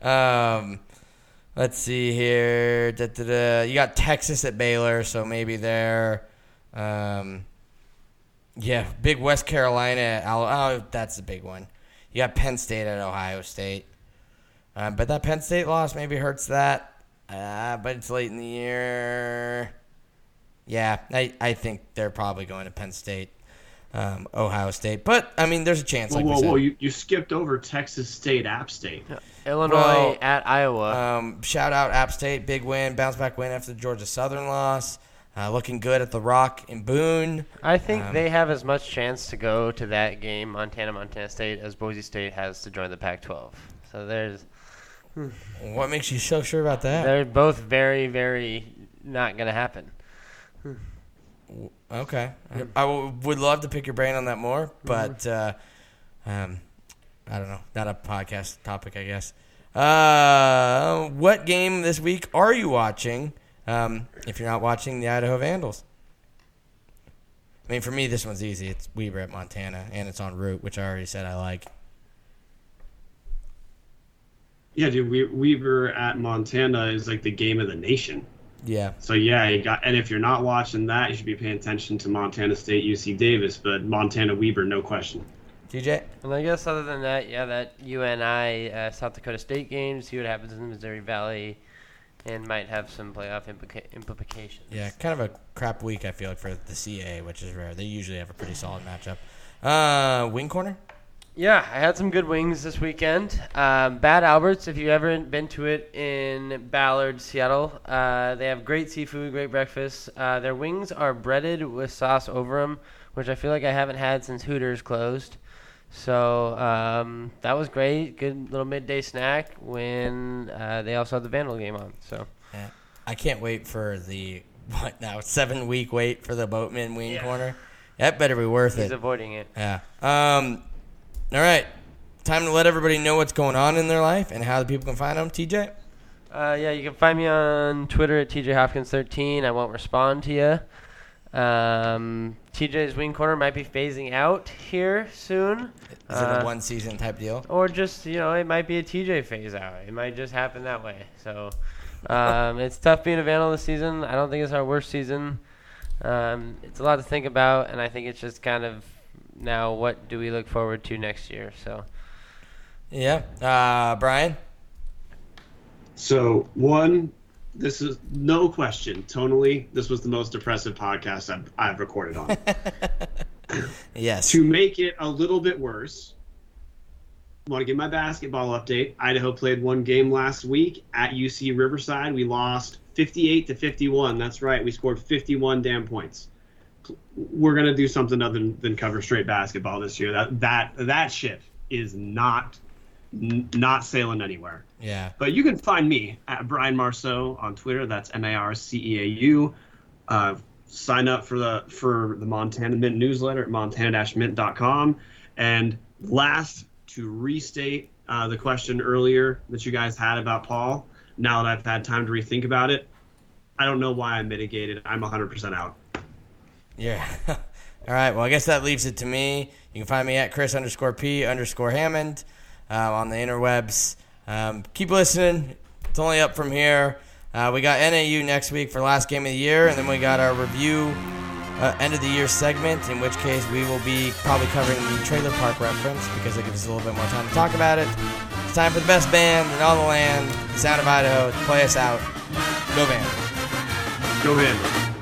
Oh, um, let's see here. Da, da, da. You got Texas at Baylor, so maybe there. Um, yeah, big West Carolina. At Al- oh, that's the big one. You got Penn State at Ohio State. Um, but that Penn State loss maybe hurts that. Uh, but it's late in the year. Yeah, I, I think they're probably going to Penn State, um, Ohio State. But, I mean, there's a chance. Whoa, Like we whoa, said. whoa! You, you skipped over Texas State, App State. Illinois Well, at Iowa. Um, shout out App State, big win, bounce back win after the Georgia Southern loss. Uh, looking good at the Rock and Boone. I think um, they have as much chance to go to that game, Montana, Montana State, as Boise State has to join the Pac-12. So there's, What makes you so sure about that? they're both very, very not going to happen. Okay, I w- would love to pick your brain on that more, Mm-hmm. but uh, um, I don't know. Not a podcast topic, I guess. Uh, what game this week are you watching? Um, if you're not watching the Idaho Vandals. I mean, for me, this one's easy. It's Weber at Montana, and it's on route, which I already said I like. Yeah, dude, we, Weber at Montana is like the game of the nation. Yeah. So yeah, you got. And if you're not watching that, you should be paying attention to Montana State, UC Davis, but Montana Weber, no question. TJ? And I guess other than that, yeah, that UNI uh, South Dakota State game, see what happens in the Missouri Valley, and might have some playoff implica- implications. Yeah, kind of a crap week, I feel like, for the CA, which is rare. They usually have a pretty solid matchup. Uh, wing corner? Yeah, I had some good wings this weekend. Um, Bad Alberts, if you've ever been to it in Ballard, Seattle, uh, they have great seafood, great breakfast. Uh, their wings are breaded with sauce over them, which I feel like I haven't had since Hooters closed. So um, that was great. Good little midday snack when uh, they also had the Vandal game on. So Yeah. I can't wait for the, what now, seven week wait for the Boatman wing Yeah. corner. That better be worth he's it. avoiding it. Yeah. Um, all right. Time to let everybody know what's going on in their life and how the people can find them. TJ? Uh, yeah, you can find me on Twitter at TJHopkins13. I won't respond to you. Um, TJ's wing corner might be phasing out here soon. Is Uh, it a one season type deal? Or just, you know, it might be a TJ phase out. It might just happen that way. So um, it's tough being a Vandal this season. I don't think it's our worst season. Um, it's a lot to think about, and I think it's just kind of now what do we look forward to next year. So Yeah. Uh, Brian? So one, this is no question. Tonally, this was the most depressive podcast I've, I've recorded on. Yes. to make it a little bit worse, I want to give my basketball update. Idaho played one game last week at UC Riverside. We lost 58 to 51. That's right. We scored 51 damn points. We're gonna do something other than, than cover straight basketball this year. That that that shit is not n- not sailing anywhere. Yeah. But you can find me at Brian Marceau on Twitter. That's M A R C E A U. Uh, sign up for the for the Montana Mint newsletter at montana-mint.com. And last, to restate uh, the question earlier that you guys had about Paul. Now that I've had time to rethink about it, I don't know why I mitigated. I'm 100% out. Yeah. All right. Well, I guess that leaves it to me. You can find me at Chris underscore P underscore Hammond uh, on the interwebs. Um, keep listening. It's only up from here. Uh, we got NAU next week for last game of the year, and then we got our review uh, end of the year segment, in which case we will be probably covering the trailer park reference because it gives us a little bit more time to talk about it. It's time for the best band in all the land, the sound of Idaho, to play us out. Go Van. Go in.